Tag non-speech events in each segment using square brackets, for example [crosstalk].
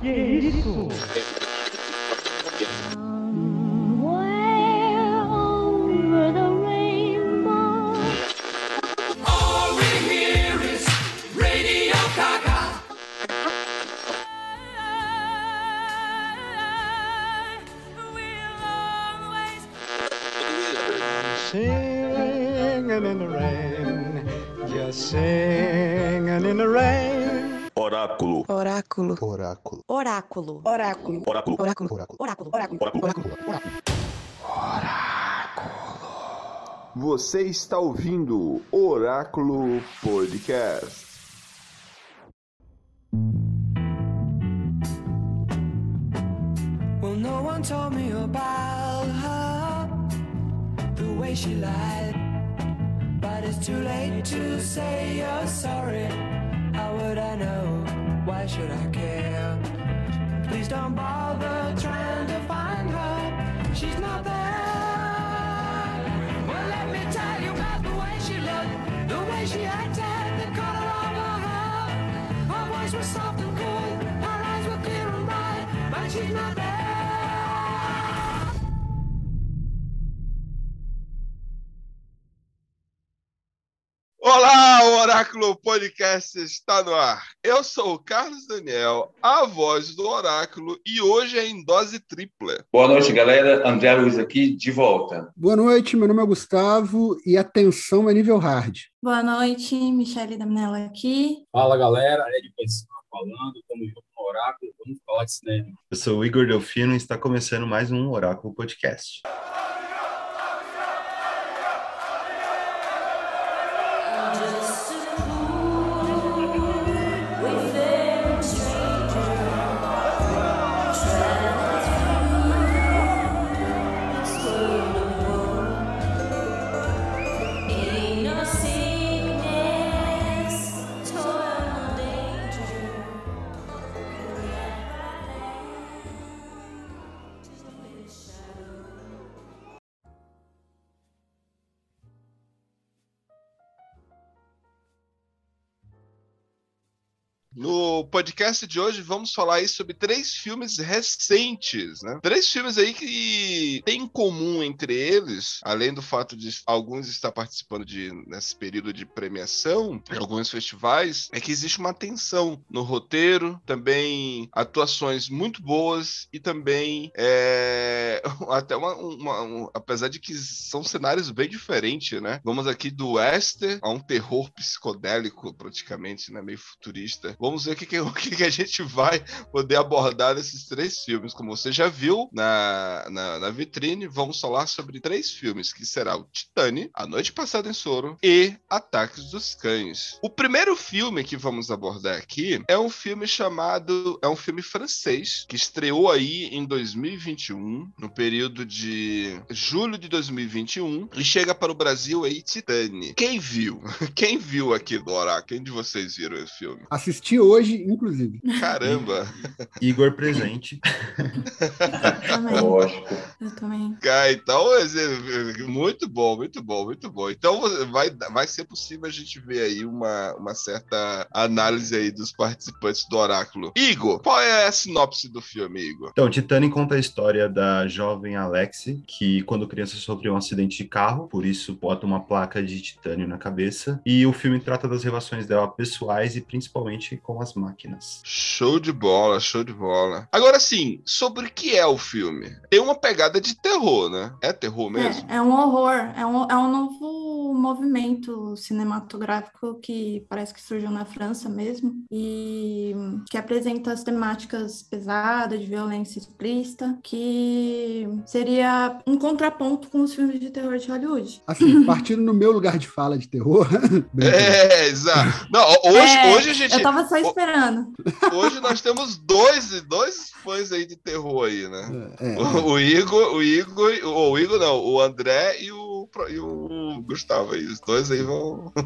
Que isso? Oráculo. Oráculo. Oráculo. Oráculo. Oráculo. Oráculo. Oráculo. Você está ouvindo Oráculo Podcast. Well, no one told me about her, the way she lied. But it's too late to say you're sorry. How would I know? Why should I care? Please don't bother trying to find her. She's not there. Well, let me tell you about the way she looked, the way she acted, the color of her hair. Her voice was soft Oráculo Podcast está no ar. Eu sou o Carlos Daniel, a voz do Oráculo, e hoje é em dose tripla. Boa noite, galera. André Luiz aqui, de volta. Boa noite, meu nome é Gustavo e a tensão é nível hard. Boa noite, Michele Daminella aqui. Fala galera, Ed Pessoa falando, estamos junto no Oráculo, vamos falar de cinema. Eu sou o Igor Delfino e está começando mais um Oráculo Podcast. No podcast de hoje vamos falar aí sobre três filmes recentes, né? Três filmes aí que tem em comum entre eles, além do fato de alguns estar participando de nesse período de premiação em alguns festivais, é que existe uma tensão no roteiro, também atuações muito boas e também é, [laughs] até uma, uma- um- apesar de que são cenários bem diferentes, né? Vamos aqui do western a um terror psicodélico praticamente, né? Meio futurista. Vamos ver o que, que, [laughs] o que, a gente vai poder abordar nesses três filmes. Como você já viu na, na, na vitrine, vamos falar sobre três filmes, que será o Titane, A Noite Passada em Soro e Ataques dos Cães. O primeiro filme que vamos abordar aqui é um filme chamado... É um filme francês, que estreou aí em 2021, no período de julho de 2021, e chega para o Brasil aí, Titane. Quem viu? [laughs] Quem viu aqui do? Quem de vocês viram esse filme? Assisti hoje, inclusive. Caramba! Igor presente. Também. Lógico. Eu também. Cara, então, é, muito bom, muito bom, muito bom. Então vai, vai ser possível a gente ver aí uma, uma certa análise aí dos participantes do Oráculo. Igor, qual é a sinopse do filme, Igor? Então, Titanic conta a história da jovem Alexi, que quando criança sofreu um acidente de carro, por isso bota uma placa de titânio na cabeça. E o filme trata das relações dela pessoais e principalmente com as máquinas. Show de bola, show de bola. Agora sim, sobre o que é o filme? Tem uma pegada de terror, né? É terror mesmo? É, é um horror, é um, é um novo movimento cinematográfico que parece que surgiu na França mesmo e que apresenta as temáticas pesadas de violência explícita, que seria um contraponto com os filmes de terror de Hollywood. Assim, [laughs] partindo no meu lugar de fala de terror. [laughs] É, exato. Não, hoje, É, hoje a gente. Eu tava só esperando. Hoje nós temos dois, dois fãs aí de terror aí, né? É, O, o Igor, o Igor, o, o Igor não, o André e o, pro- e o Gustavo aí. Os dois aí vão. [laughs]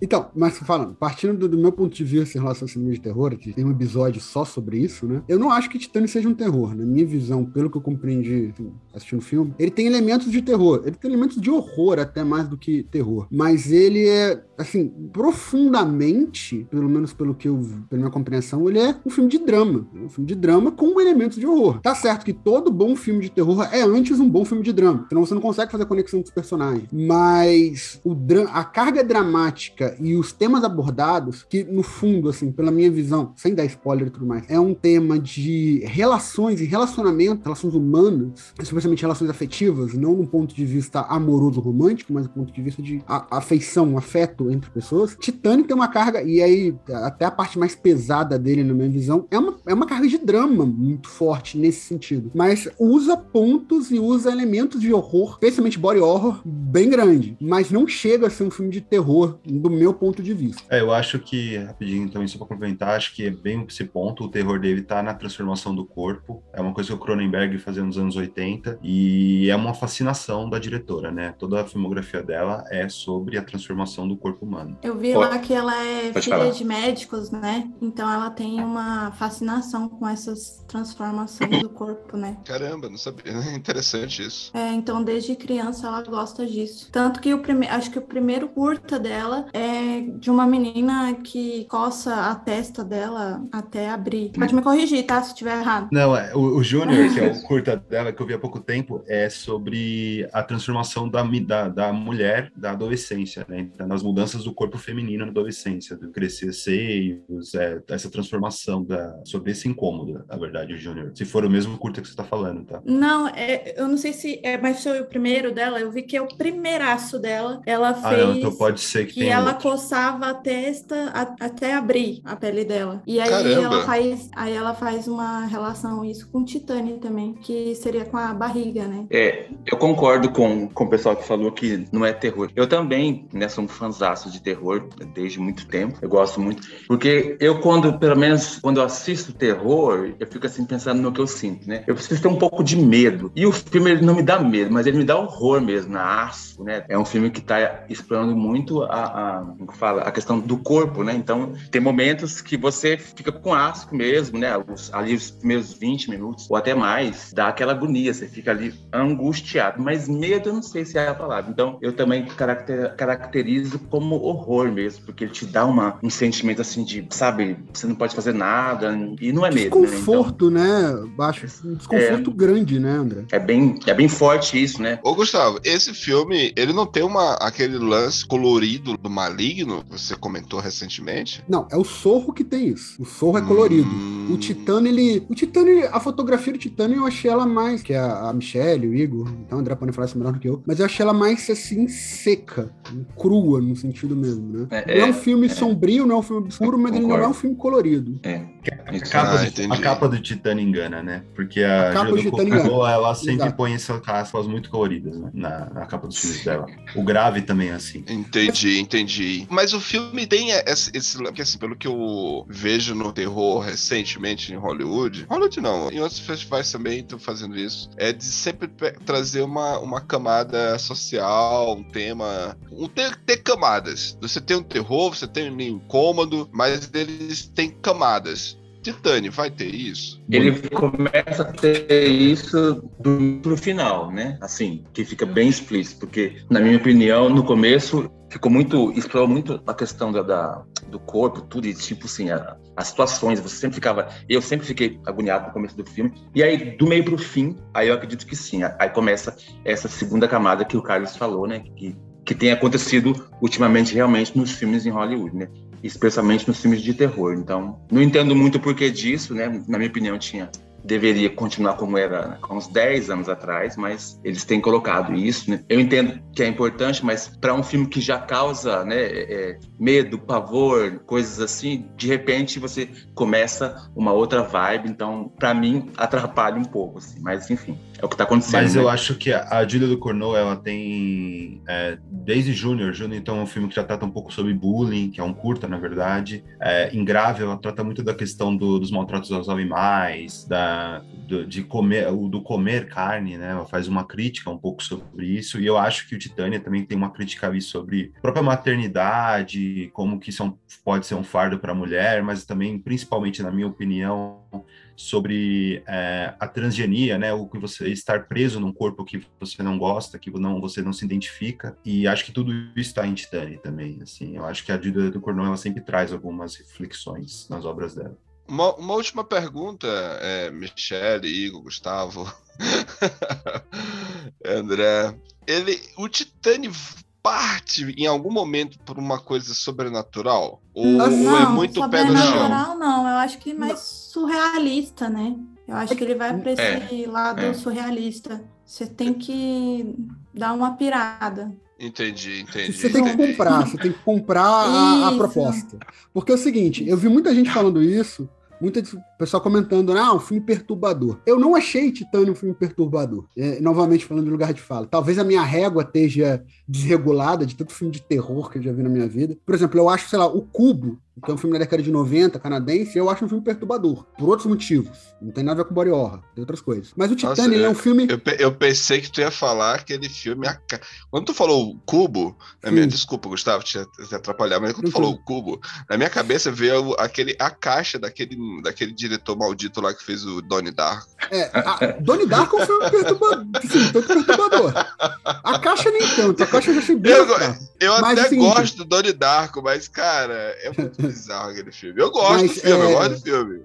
Então, mas falando, partindo do, do meu ponto de vista em relação ao cinema de terror, que tem um episódio só sobre isso, né? Eu não acho que Titanic seja um terror. Na minha visão, pelo que eu compreendi assim, assistindo o filme, ele tem elementos de terror. Ele tem elementos de horror até mais do que terror. Mas ele é, assim, profundamente, pelo menos pelo que eu, pela minha compreensão, ele é um filme de drama. Um filme de drama com elementos de horror. Tá certo que todo bom filme de terror é antes um bom filme de drama. Senão você não consegue fazer conexão personagens. Mas o a carga dramática e os temas abordados, que no fundo, assim, pela minha visão, sem dar spoiler e tudo mais, é um tema de relações e relacionamento, relações humanas, especialmente relações afetivas, não no ponto de vista amoroso romântico, mas do ponto de vista de afeição, afeto entre pessoas. Titanic tem uma carga, e aí até a parte mais pesada dele, na minha visão, é uma, é uma carga de drama muito forte nesse sentido. Mas usa pontos e usa elementos de horror, especialmente body horror, bem grande. Mas não chega a ser um filme de terror, do meu ponto de vista. É, eu acho que, rapidinho também, só pra complementar, acho que é bem esse ponto, o terror dele tá na transformação do corpo, é uma coisa que o Cronenberg fazia nos anos 80, e é uma fascinação da diretora, né? Toda a filmografia dela é sobre a transformação do corpo humano. Eu vi Pode- lá que ela é pode filha falar. de médicos, né? Então ela tem uma fascinação com essas transformações do corpo, né? Caramba, não sabia. [laughs] Interessante isso. É, então desde criança ela gosta disso. Tanto que o primeiro, acho que o primeiro curta dela é de uma menina que coça a testa dela até abrir. Pode me corrigir, tá? Se estiver errado. Não, é, o, o Júnior, que é o [laughs] curta dela, que eu vi há pouco tempo, é sobre a transformação da, da, da mulher da adolescência, né? Então, nas mudanças do corpo feminino na adolescência, do crescer seios, é, essa transformação da, sobre esse incômodo, na verdade, o Júnior. Se for o mesmo curta que você tá falando, tá? Não, é, eu não sei se é, mas foi o primeiro dela. Eu vi que é o primeiraço dela. Ela Ah, fez não, então pode ser que, que tenha ela outro. coçava a testa a- até abrir a pele dela. E aí Caramba! ela faz, aí ela faz uma relação isso com Titânia também, que seria com a barriga, né? É, eu concordo com, com o pessoal que falou que não é terror. Eu também, né, sou um fanzaço de terror desde muito tempo. Eu gosto muito. Porque eu, quando, pelo menos, quando eu assisto terror, eu fico assim pensando no que eu sinto, né? Eu preciso ter um pouco de medo. E o filme, ele não me dá medo, mas ele me dá horror mesmo, na asco, né? É um filme que tá explorando muito a, a, fala, a questão do corpo, né? Então, tem momentos que você fica com asco mesmo, né? Os- ali os primeiros 20 minutos, ou até mais, dá aquela agonia, você fica ali angustiado. Mas medo, eu não sei se é a palavra. Então, eu também caracter- caracterizo como horror mesmo, porque ele te dá uma, um sentimento assim de, sabe, você não pode fazer nada, e não é medo, né? Então, Desconforto, né? Baixo, um desconforto grande, né, André? é bem, é bem forte isso, né? Ô, Gustavo, esse filme, ele não tem uma, aquele lance colorido do maligno que você comentou recentemente? Não, é o Sorro que tem isso. O Sorro é colorido. Hum. O Titânio, ele. O Titânio, a fotografia do Titânio eu achei ela mais. Que é a, a Michelle, o Igor. Então o André pode falar isso melhor do que eu. Mas eu achei ela mais assim, seca. Crua, no sentido mesmo, né? É, não é um é, filme é. sombrio, não é um filme obscuro, mas ele não é Concordo. um filme colorido. É. A Isso. capa, Ah, do, a capa do Titânio engana, né? Porque a, A capa do Titânio Ducournau, ela sempre Exato. põe essas capas muito coloridas né? na, na capa dos filmes dela. O grave também é assim. Entendi, entendi. Mas o filme tem esse, esse porque assim, pelo que eu vejo no terror recentemente em Hollywood, Hollywood não, em outros festivais também estão fazendo isso, é de sempre trazer uma, uma camada social, um tema, um ter, ter camadas. Você tem um terror, você tem um incômodo, mas eles têm camadas. Titânio vai ter isso? Ele começa a ter isso do, pro final, né? Assim, que fica bem explícito, porque, na minha opinião, no começo ficou muito, explorou muito a questão da, da- do corpo, tudo, e tipo assim, a- as situações, você sempre ficava, eu sempre fiquei agoniado no começo do filme, e aí, do meio pro fim, aí eu acredito que sim, aí começa essa segunda camada que o Carlos falou, né? Que, que tem acontecido ultimamente realmente nos filmes em Hollywood, né? Especialmente nos filmes de terror. Então, não entendo muito o porquê disso, né? Na minha opinião, tinha deveria continuar como era né, há uns 10 anos atrás, mas eles têm colocado isso, né? Eu entendo que é importante, mas para um filme que já causa, né, é, medo, pavor, coisas assim, de repente você começa uma outra vibe, então para mim atrapalha um pouco, assim, mas enfim, é o que tá acontecendo. Mas né? eu acho que a, Julia Ducournau, ela tem é, desde Júnior, Júnior então é um filme que já trata um pouco sobre bullying, que é um curta, na verdade. É, Ingrável, ela trata muito da questão do- dos maltratos aos animais, da, do, de comer, do comer carne, né? Ela faz uma crítica um pouco sobre isso, e eu acho que o Titânia também tem uma crítica ali sobre a própria maternidade, como que são, pode ser um fardo para a mulher, mas também, principalmente, na minha opinião, sobre é, a transgenia, né? O que você estar preso num corpo que você não gosta, que não, você não se identifica. E acho que tudo isso está em Titânia também. Assim, eu acho que a Julia do Cornell ela sempre traz algumas reflexões nas obras dela. Uma, uma última pergunta, é, Michele, Igor, Gustavo, [laughs] André. Ele, o Titânio parte em algum momento por uma coisa sobrenatural? Ou, é não, muito pé no chão? sobrenatural não, eu acho que mais surrealista, né? Eu acho que ele vai para esse lado é. surrealista. Você tem que dar uma pirada. Entendi, entendi. Você tem que comprar, você tem que comprar a, a proposta. Porque é o seguinte, eu vi muita gente falando isso, muita pessoal comentando, ah, um filme perturbador. Eu não achei Titânio um filme perturbador. É, novamente falando de lugar de fala. Talvez a minha régua esteja desregulada de tanto filme de terror que eu já vi na minha vida. Por exemplo, eu acho, sei lá, O Cubo, que é um filme da década de 90, canadense, eu acho um filme perturbador. Por outros motivos. Não tem nada a ver com body horror, tem outras coisas. Mas o Nossa, ele é um filme... Eu, eu pensei que tu ia falar aquele filme. ca- Quando tu falou o cubo, na minha, Sim. desculpa, Gustavo, te, te atrapalhar, mas quando tu falou o cubo, na minha cabeça veio aquele, a caixa daquele, daquele diretor maldito lá que fez o Donnie Darko. É, a, Donnie Darko é um filme perturbador. Sim, tanto perturbador. A caixa nem tanto, a caixa eu já achei bem Eu, eu Mas, até assim, gosto do Donnie Darko, mas, cara, é muito [laughs] bizarro aquele filme. Eu gosto Mas, do filme, eu é, gosto do filme.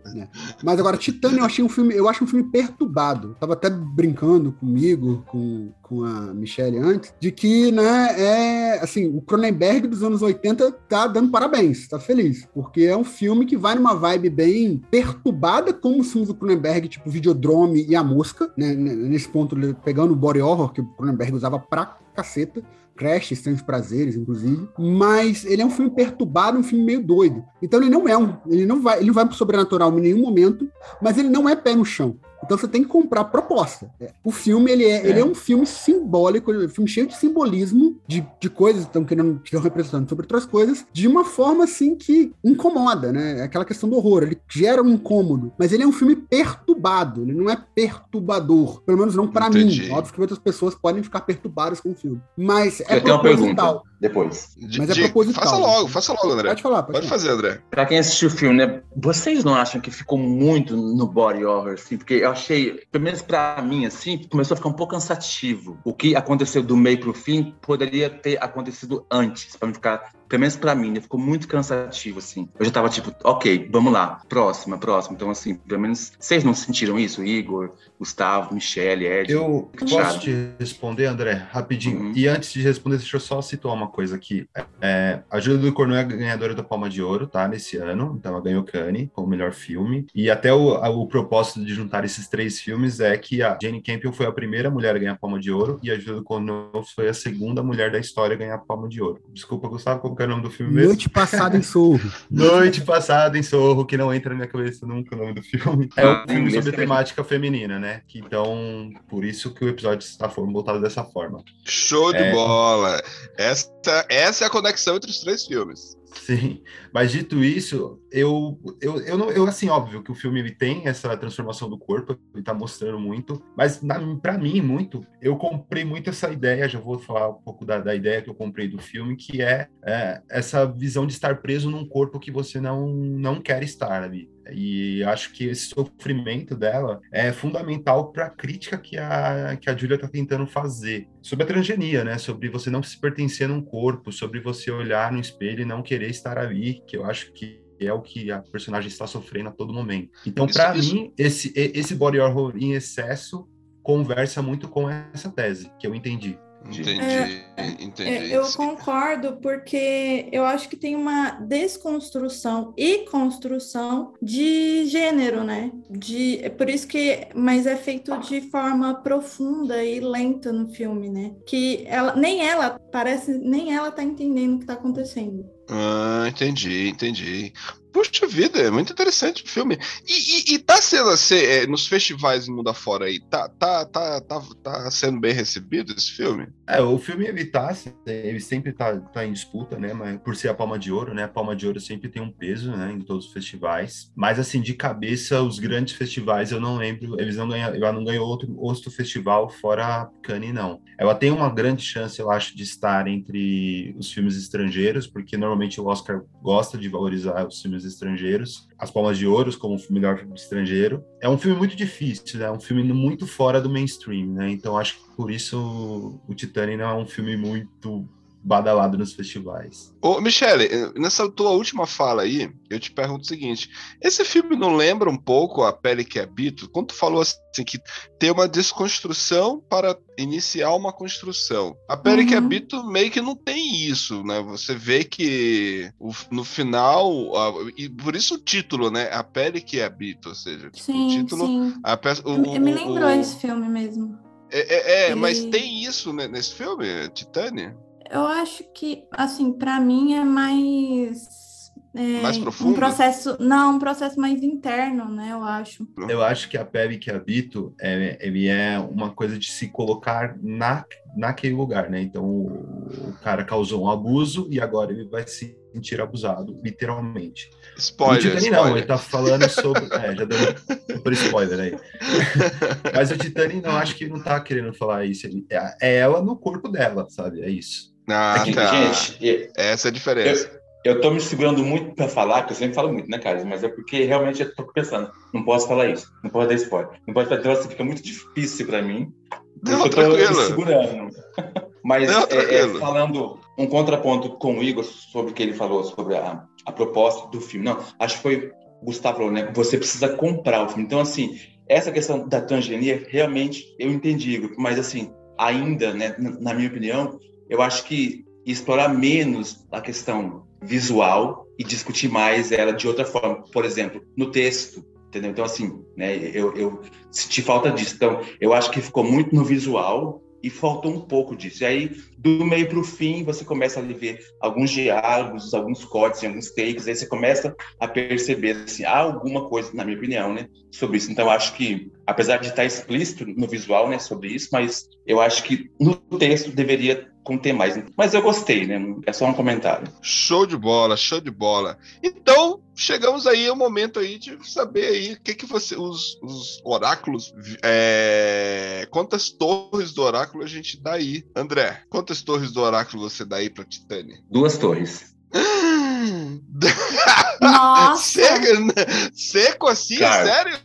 Mas agora, Titânio, eu achei um filme, eu acho um filme perturbado. Tava até brincando comigo, com, com a Michelle antes, de que, né, é assim, o Cronenberg dos anos 80 tá dando parabéns, tá feliz. Porque é um filme que vai numa vibe bem perturbada, como os filmes do Cronenberg, tipo Videodrome e A Mosca, né? Nesse ponto, pegando o body horror que o Cronenberg usava pra caceta. Crash, Estranhos Prazeres, inclusive. Mas ele é um filme perturbado, um filme meio doido. Então ele não é um. Ele não vai, ele não vai pro sobrenatural em nenhum momento, mas ele não é pé no chão. Então você tem que comprar a proposta. É, O filme, ele é, ele é um filme simbólico, é um filme cheio de simbolismo, de, de coisas que estão querendo, que estão representando sobre outras coisas, de uma forma assim que incomoda, né? É Aquela questão do horror, ele gera um incômodo, mas ele é um filme perturbado, ele não é perturbador. Pelo menos não pra mim. Óbvio que outras pessoas podem ficar perturbadas com o filme. Mas é Eu tenho uma proposital. depois. De- Mas é de- proposital. faça logo, faça logo, André. Pode falar, pode, Pode fazer, André. Pra quem assistiu o filme, né? Vocês não acham que ficou muito no body horror, assim? Porque eu achei, pelo menos pra mim, assim, começou a ficar um pouco cansativo. O que aconteceu do meio pro fim poderia ter acontecido antes, pra não ficar, pelo menos pra mim, né? Ficou muito cansativo, assim. Eu já tava tipo, ok, vamos lá, próxima, próxima. Então, assim, pelo menos vocês não sentiram isso? Igor, Gustavo, Michele, Ed? Eu posso te responder, André, rapidinho. Uhum. E antes de responder, deixa eu só situar uma coisa aqui. É, a Júlia do Cornel é ganhadora da Palma de Ouro, tá? Nesse ano. Então ela ganhou Cannes como melhor filme. E até o, o propósito de juntar esses três filmes é que a Jane Campion foi a primeira mulher a ganhar Palma de Ouro e a Júlia do Cornel foi a segunda mulher da história a ganhar Palma de Ouro. Desculpa, Gustavo, como que é o nome do filme mesmo? Noite passada em Sorro. [laughs] Noite Passada em Sorro, que não entra na minha cabeça nunca o nome do filme. É Ah, um filme sobre temática feminina, né? Que, então, por isso que o episódio está voltado dessa forma. Show de É. bola. Essa, essa é a conexão entre os três filmes. Sim, mas dito isso, eu, eu, eu, não, eu assim, óbvio que o filme ele tem essa transformação do corpo, ele tá mostrando muito, mas na, pra mim, muito, eu comprei muito essa ideia, já vou falar um pouco da, da ideia que eu comprei do filme, que é, é, essa visão de estar preso num corpo que você não, não quer estar ali. E acho que esse sofrimento dela é fundamental para a crítica que a, que a Julia está tentando fazer sobre a transgenia, né? Sobre você não se pertencer num corpo, sobre você olhar no espelho e não querer estar ali, que eu acho que é o que a personagem está sofrendo a todo momento. Então, para mim, esse, esse body horror em excesso conversa muito com essa tese que eu entendi. Entendi, entendi. É, eu concordo, porque eu acho que tem uma desconstrução e construção de gênero, né? De, é por isso que, mas é feito de forma profunda e lenta no filme, né? Que ela, nem ela parece, nem ela tá entendendo o que tá acontecendo. Ah, entendi, entendi. Puxa vida, é muito interessante o filme. E, e, e tá sendo assim, é, nos festivais mundo afora aí, tá, tá, tá, tá, tá sendo bem recebido esse filme? É, o filme ele tá, ele sempre tá, tá em disputa, né? Mas por ser a Palma de Ouro, né? A Palma de Ouro sempre tem um peso, né? Em todos os festivais. Mas assim, de cabeça, os grandes festivais eu não lembro, eles não ganham, ela não ganhou outro, outro festival fora Cannes, não. Ela tem uma grande chance, eu acho, de estar entre os filmes estrangeiros, porque normalmente o Oscar gosta de valorizar os filmes estrangeiros. As Palmas de Ouro como melhor filme estrangeiro. É um filme muito difícil, né? É um filme muito fora do mainstream, né? Então acho que por isso o Titanic não é um filme muito badalado nos festivais. Ô, Michele, nessa tua última fala aí, eu te pergunto o seguinte: esse filme não lembra um pouco a pele que habito? Quando tu falou assim que tem uma desconstrução para iniciar uma construção. A pele Uhum. que habito meio que não tem isso, né? Você vê que o- no final, a- e por isso o título, né? A pele que habito, ou seja, tipo, o Sim, título. sim. A peça, o, Me lembrou o- esse filme mesmo. É, é, é, mas tem isso né, nesse filme, Titânia? Eu acho que, assim, pra mim é mais. é, Mais profundo? Um processo. Não, um processo mais interno, né? Eu acho. Eu acho que a pele que habito, é, ele é uma coisa de se colocar na, naquele lugar, né? Então, o, o cara causou um abuso e agora ele vai se sentir abusado, literalmente. Spoiler, o Titani não, spoiler. ele tá falando [laughs] sobre... É, já deu super spoiler aí. Mas o Titani não, acho que ele não tá querendo falar isso. Ele, é, é ela no corpo dela, sabe? É isso. Ah, É que, tá. Gente, Essa é a diferença. eu tô me segurando muito pra falar, que eu sempre falo muito, né, Carlos? Mas é porque realmente eu tô pensando, não posso falar isso, não posso dar spoiler. Não posso falar, então fica muito difícil pra mim. Não, eu tô me tranquilo. segurando. [laughs] Mas Não, é, é, falando um contraponto com o Igor sobre o que ele falou sobre a, a proposta do filme. Não, acho que foi o Gustavo falou, né? Você precisa comprar o filme. Então, assim, essa questão da transgenia, realmente eu entendi, Igor, mas assim, ainda, né, na minha opinião, eu acho que explorar menos a questão visual e discutir mais ela de outra forma. Por exemplo, no texto, entendeu? Então, assim, né, eu, eu senti falta disso. Então, eu acho que ficou muito no visual e faltou um pouco disso. E aí, do meio para o fim, você começa a ver alguns diálogos, alguns cortes, alguns takes, aí você começa a perceber, assim, há alguma coisa, na minha opinião, né, sobre isso. Então, acho que, apesar de estar explícito no visual, né, sobre isso, mas eu acho que no texto deveria conter mais. Mas eu gostei, né, é só um comentário. Show de bola, show de bola. Então, chegamos aí ao momento aí de saber aí o que que você, os, os oráculos, é, quantas torres do oráculo a gente dá aí. André, quantas torres do oráculo você dá aí pra Titânia? Duas torres. [laughs] Nossa! Seco, seco assim, Cara, sério?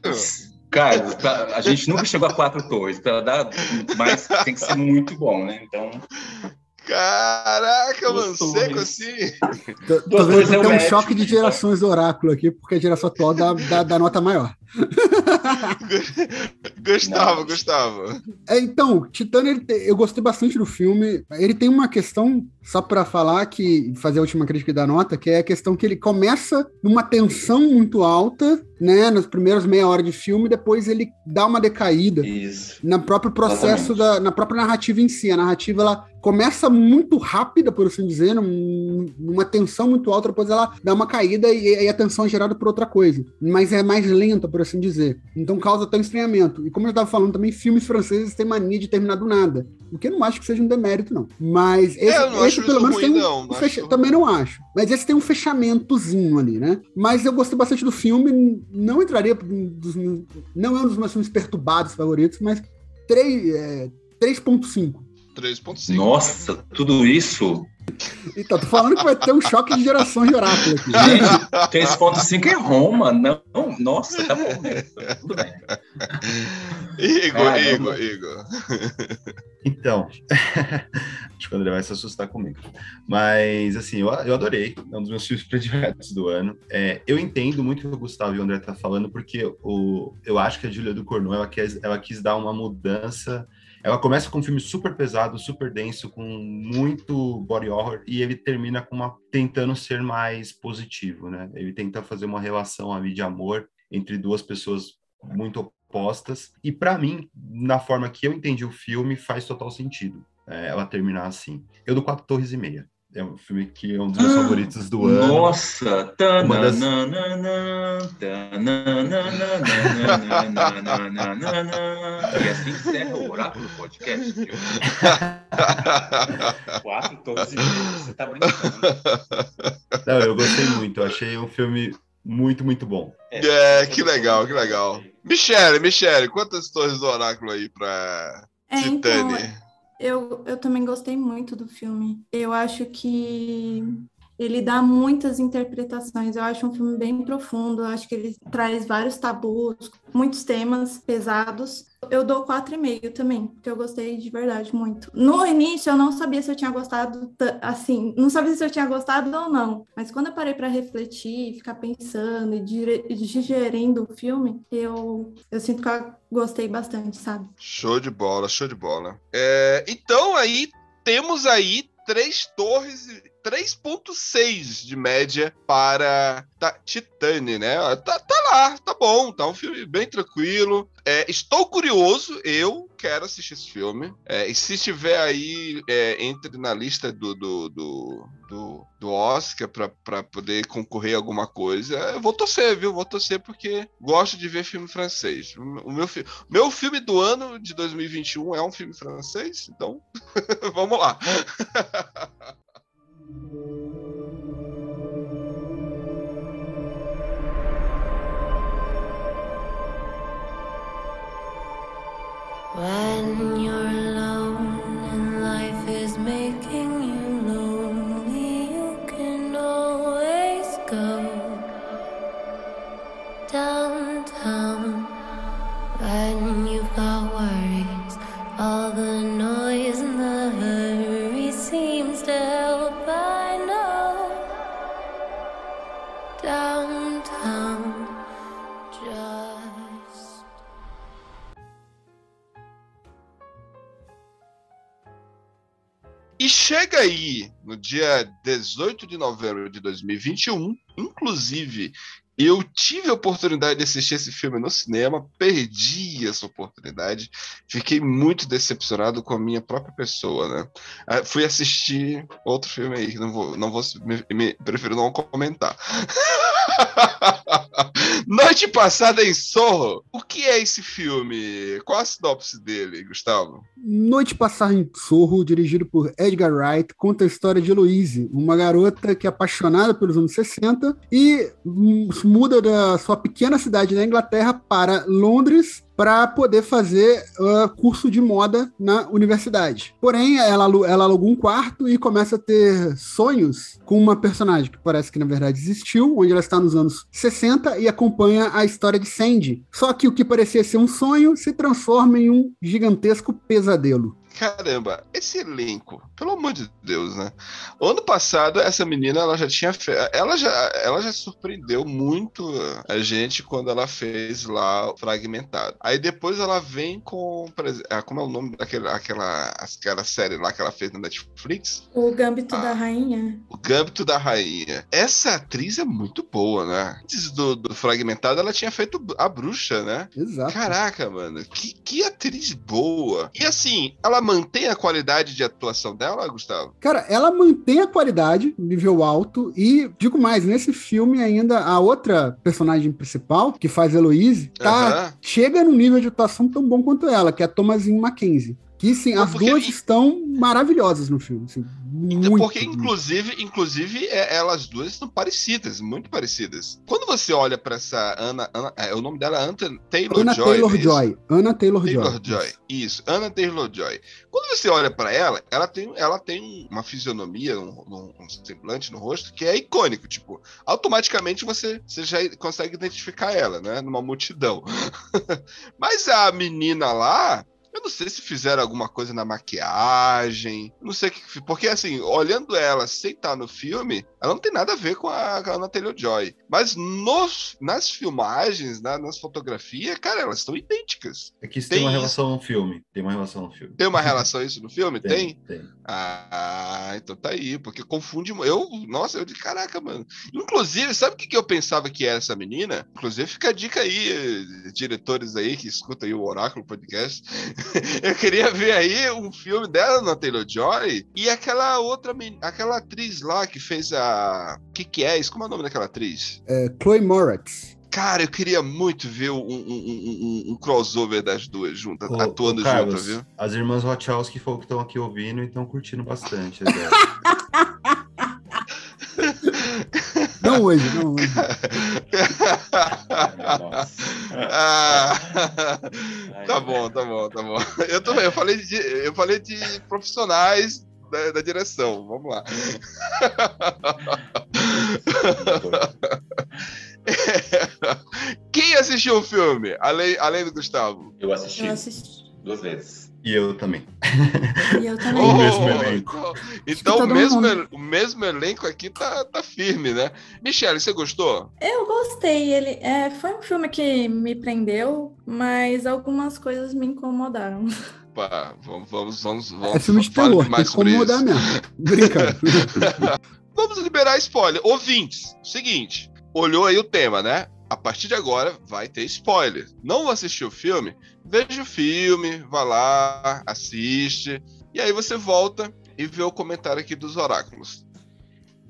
Cara, pra- a gente nunca chegou a quatro torres, para dar mais tem que ser muito bom, né? Então, Caraca, mano, seco assim. Tô, tô vendo que é tem um médico, choque de gerações do oráculo aqui, porque a geração atual dá, dá, dá nota maior. [laughs] Gustavo, Não. Gustavo. É, então, Titânia, ele eu gostei bastante do filme. Ele tem uma questão, só pra falar, que fazer a última crítica da nota, que é a questão que ele começa numa tensão muito alta, né, nas primeiras meia hora de filme, depois ele dá uma decaída isso. no próprio processo Exatamente. da na própria narrativa em si. A narrativa ela começa muito rápida, por assim dizer, num- numa tensão muito alta, depois ela dá uma caída e, e a tensão é gerada por outra coisa. Mas é mais lenta, por assim dizer. Então causa até um estranhamento. E como eu estava falando também, filmes franceses têm mania de terminar do nada. O que eu não acho que seja um demérito, não. Mas esse, É, não esse pelo menos ruim, tem um, não. um Não fecha- Também não acho. Mas esse tem um fechamentozinho ali, né? Mas eu gostei bastante do filme. Não entraria dos não é um dos meus filmes perturbados favoritos, mas 3, é, 3.5. 3.5. Nossa, tudo isso? Então, tô falando que vai ter um choque de gerações de oráculo aqui. Gente, 3.5 é Roma, não. Nossa, tá bom, né? Tudo bem. Igor, Caramba. Igor, Igor. Então, [laughs] acho que o André vai se assustar comigo. Mas, assim, eu, eu adorei. É um dos meus filmes prediletos do ano. É, eu entendo muito o que o Gustavo e o André tá falando, porque o, eu acho que a Julia Ducournau, ela quis, ela quis dar uma mudança. Ela começa com um filme super pesado, super denso, com muito body horror, e ele termina com uma tentando ser mais positivo, né? Ele tenta fazer uma relação ali de amor entre duas pessoas muito opostas. E para mim, na forma que eu entendi o filme, faz total sentido é, ela terminar assim. Eu dou quatro torres e meia. É um filme que é um dos meus favoritos do ano. Nossa! Uma das- E assim encerra o Oráculo Podcast. viu? Quatro tons de Você tá brincando. Não, eu gostei muito. Eu achei um filme muito, muito bom. É, que legal, que legal. Michele, Michele, quantas torres do oráculo aí pra É, então, Titane? Eu, eu também gostei muito do filme. Eu acho que ele dá muitas interpretações. Eu acho um filme bem profundo. Eu acho que ele traz vários tabus, muitos temas pesados. Eu dou 4,5 também, porque eu gostei de verdade muito. No início, eu não sabia se eu tinha gostado, ta- assim, não sabia se eu tinha gostado ou não. Mas quando eu parei para refletir, ficar pensando e digerindo o filme, eu, eu sinto que eu gostei bastante, sabe? Show de bola, show de bola. É, então aí temos aí três torres, 3.6 de média para Ta- Titane, né? Tá, tá lá, tá bom, tá um filme bem tranquilo. É, estou curioso, eu quero assistir esse filme. É, e se estiver aí, é, entre na lista do, do, do, do, do Oscar para poder concorrer a alguma coisa, eu vou torcer, viu? Vou torcer porque gosto de ver filme francês. O meu, fi- meu filme do ano de 2021 é um filme francês, então [laughs] vamos lá. [laughs] When you're dia 18 de novembro de 2021, inclusive, eu tive a oportunidade de assistir esse filme no cinema, perdi essa oportunidade, fiquei muito decepcionado com a minha própria pessoa, né? Ah, Fui assistir outro filme aí, não vou, não vou me, me- prefiro não comentar. [laughs] [laughs] Noite passada em Sorro. O que é esse filme? Qual a sinopse dele, Gustavo? Noite Passar em Sorro, dirigido por Edgar Wright, conta a história de Louise, uma garota que é apaixonada pelos anos 60 e hum, muda da sua pequena cidade na Inglaterra para Londres para poder fazer ah, curso de moda na universidade. Porém, ela, ela alugou um quarto e começa a ter sonhos com uma personagem que parece que na verdade existiu, onde ela está nos anos 60 e acompanha a história de Sandy. Só que o que parecia ser um sonho se transforma em um gigantesco pesadelo. Caramba, esse elenco, pelo amor de Deus, né? O ano passado, essa menina, ela já tinha fe... ela já ela já surpreendeu muito a gente quando ela fez lá o Fragmentado. Aí depois ela vem com, ah, como é o nome daquela aquela, aquela série lá que ela fez na Netflix? O Gambito Ah. da Rainha. O Gâmbito da Rainha. Essa atriz é muito boa, né? Antes do, do Fragmentado, ela tinha feito a bruxa, né? Exato. Caraca, mano, que, que atriz boa. E assim, ela mantém a qualidade de atuação dela, Gustavo? Cara, ela mantém a qualidade, nível alto, e digo mais, nesse filme ainda a outra personagem principal, que faz Heloise, tá, chega no nível de atuação tão bom quanto ela, que é a Thomasine Mackenzie. Que sim, as porque duas estão maravilhosas no filme. Assim, Então, muito. porque, inclusive, inclusive é- elas duas estão parecidas, muito parecidas. Quando você olha pra essa Ana. Ana é, o nome dela é Anta Taylor Anna Joy. Taylor é isso? Joy. Anna Taylor, Taylor Joy. Joy. Isso, Anna Taylor Joy. Quando você olha pra ela, ela tem, ela tem uma fisionomia, um, um- um semblante no rosto que é icônico. Tipo, automaticamente você, você já consegue identificar ela, né? Numa multidão. [laughs] Mas a menina lá. Eu não sei se fizeram alguma coisa na maquiagem, não sei o que, porque assim, olhando ela sem estar no filme, ela não tem nada a ver com a, com a Taylor-Joy. Mas nos, nas filmagens, na- nas fotografias, cara, elas estão idênticas. É que isso Tem tem, uma isso. relação no filme. Tem uma relação no filme. Tem uma [laughs] relação isso no filme? Tem? Tem. Ah, então tá aí, porque confunde. Eu, nossa, eu de caraca, mano. Inclusive, sabe o que, que eu pensava que era essa menina? Inclusive, fica a dica aí, eh, diretores aí que escutam aí o Oráculo Podcast. [laughs] [laughs] eu queria ver aí um filme dela na Taylor-Joy e aquela outra, aquela atriz lá que fez a... que que é isso? Como é o nome daquela atriz? É, Chloe Moretz. Cara, eu queria muito ver um, um- um- um- crossover das duas juntas, Ô, atuando juntas, viu? As irmãs Wachowski foram que estão aqui ouvindo e estão curtindo bastante. [laughs] Não hoje, não hoje. Ah, tá bom, tá bom, tá bom. Eu também, eu falei de, eu falei de profissionais da, da direção. Vamos lá. Quem assistiu o filme? Além, além do Gustavo? Eu assisti Eu assisti. duas vezes. E eu também. E eu também. [laughs] O mesmo elenco. então, que então o, mesmo, mundo. o mesmo elenco aqui tá, tá firme, né? Michele, você gostou? Eu gostei. Ele é, foi um filme que me prendeu, mas algumas coisas me incomodaram. Pá, vamos, vamos, vamos, vamos É filme de terror, tem mais que isso. incomodar mesmo. Brincando. [laughs] Vamos liberar spoiler. Ouvintes, seguinte, olhou aí o tema, né? A partir de agora vai ter spoiler. Não assistiu o filme? Veja o filme, vá lá, assiste, e aí você volta e vê o comentário aqui dos oráculos.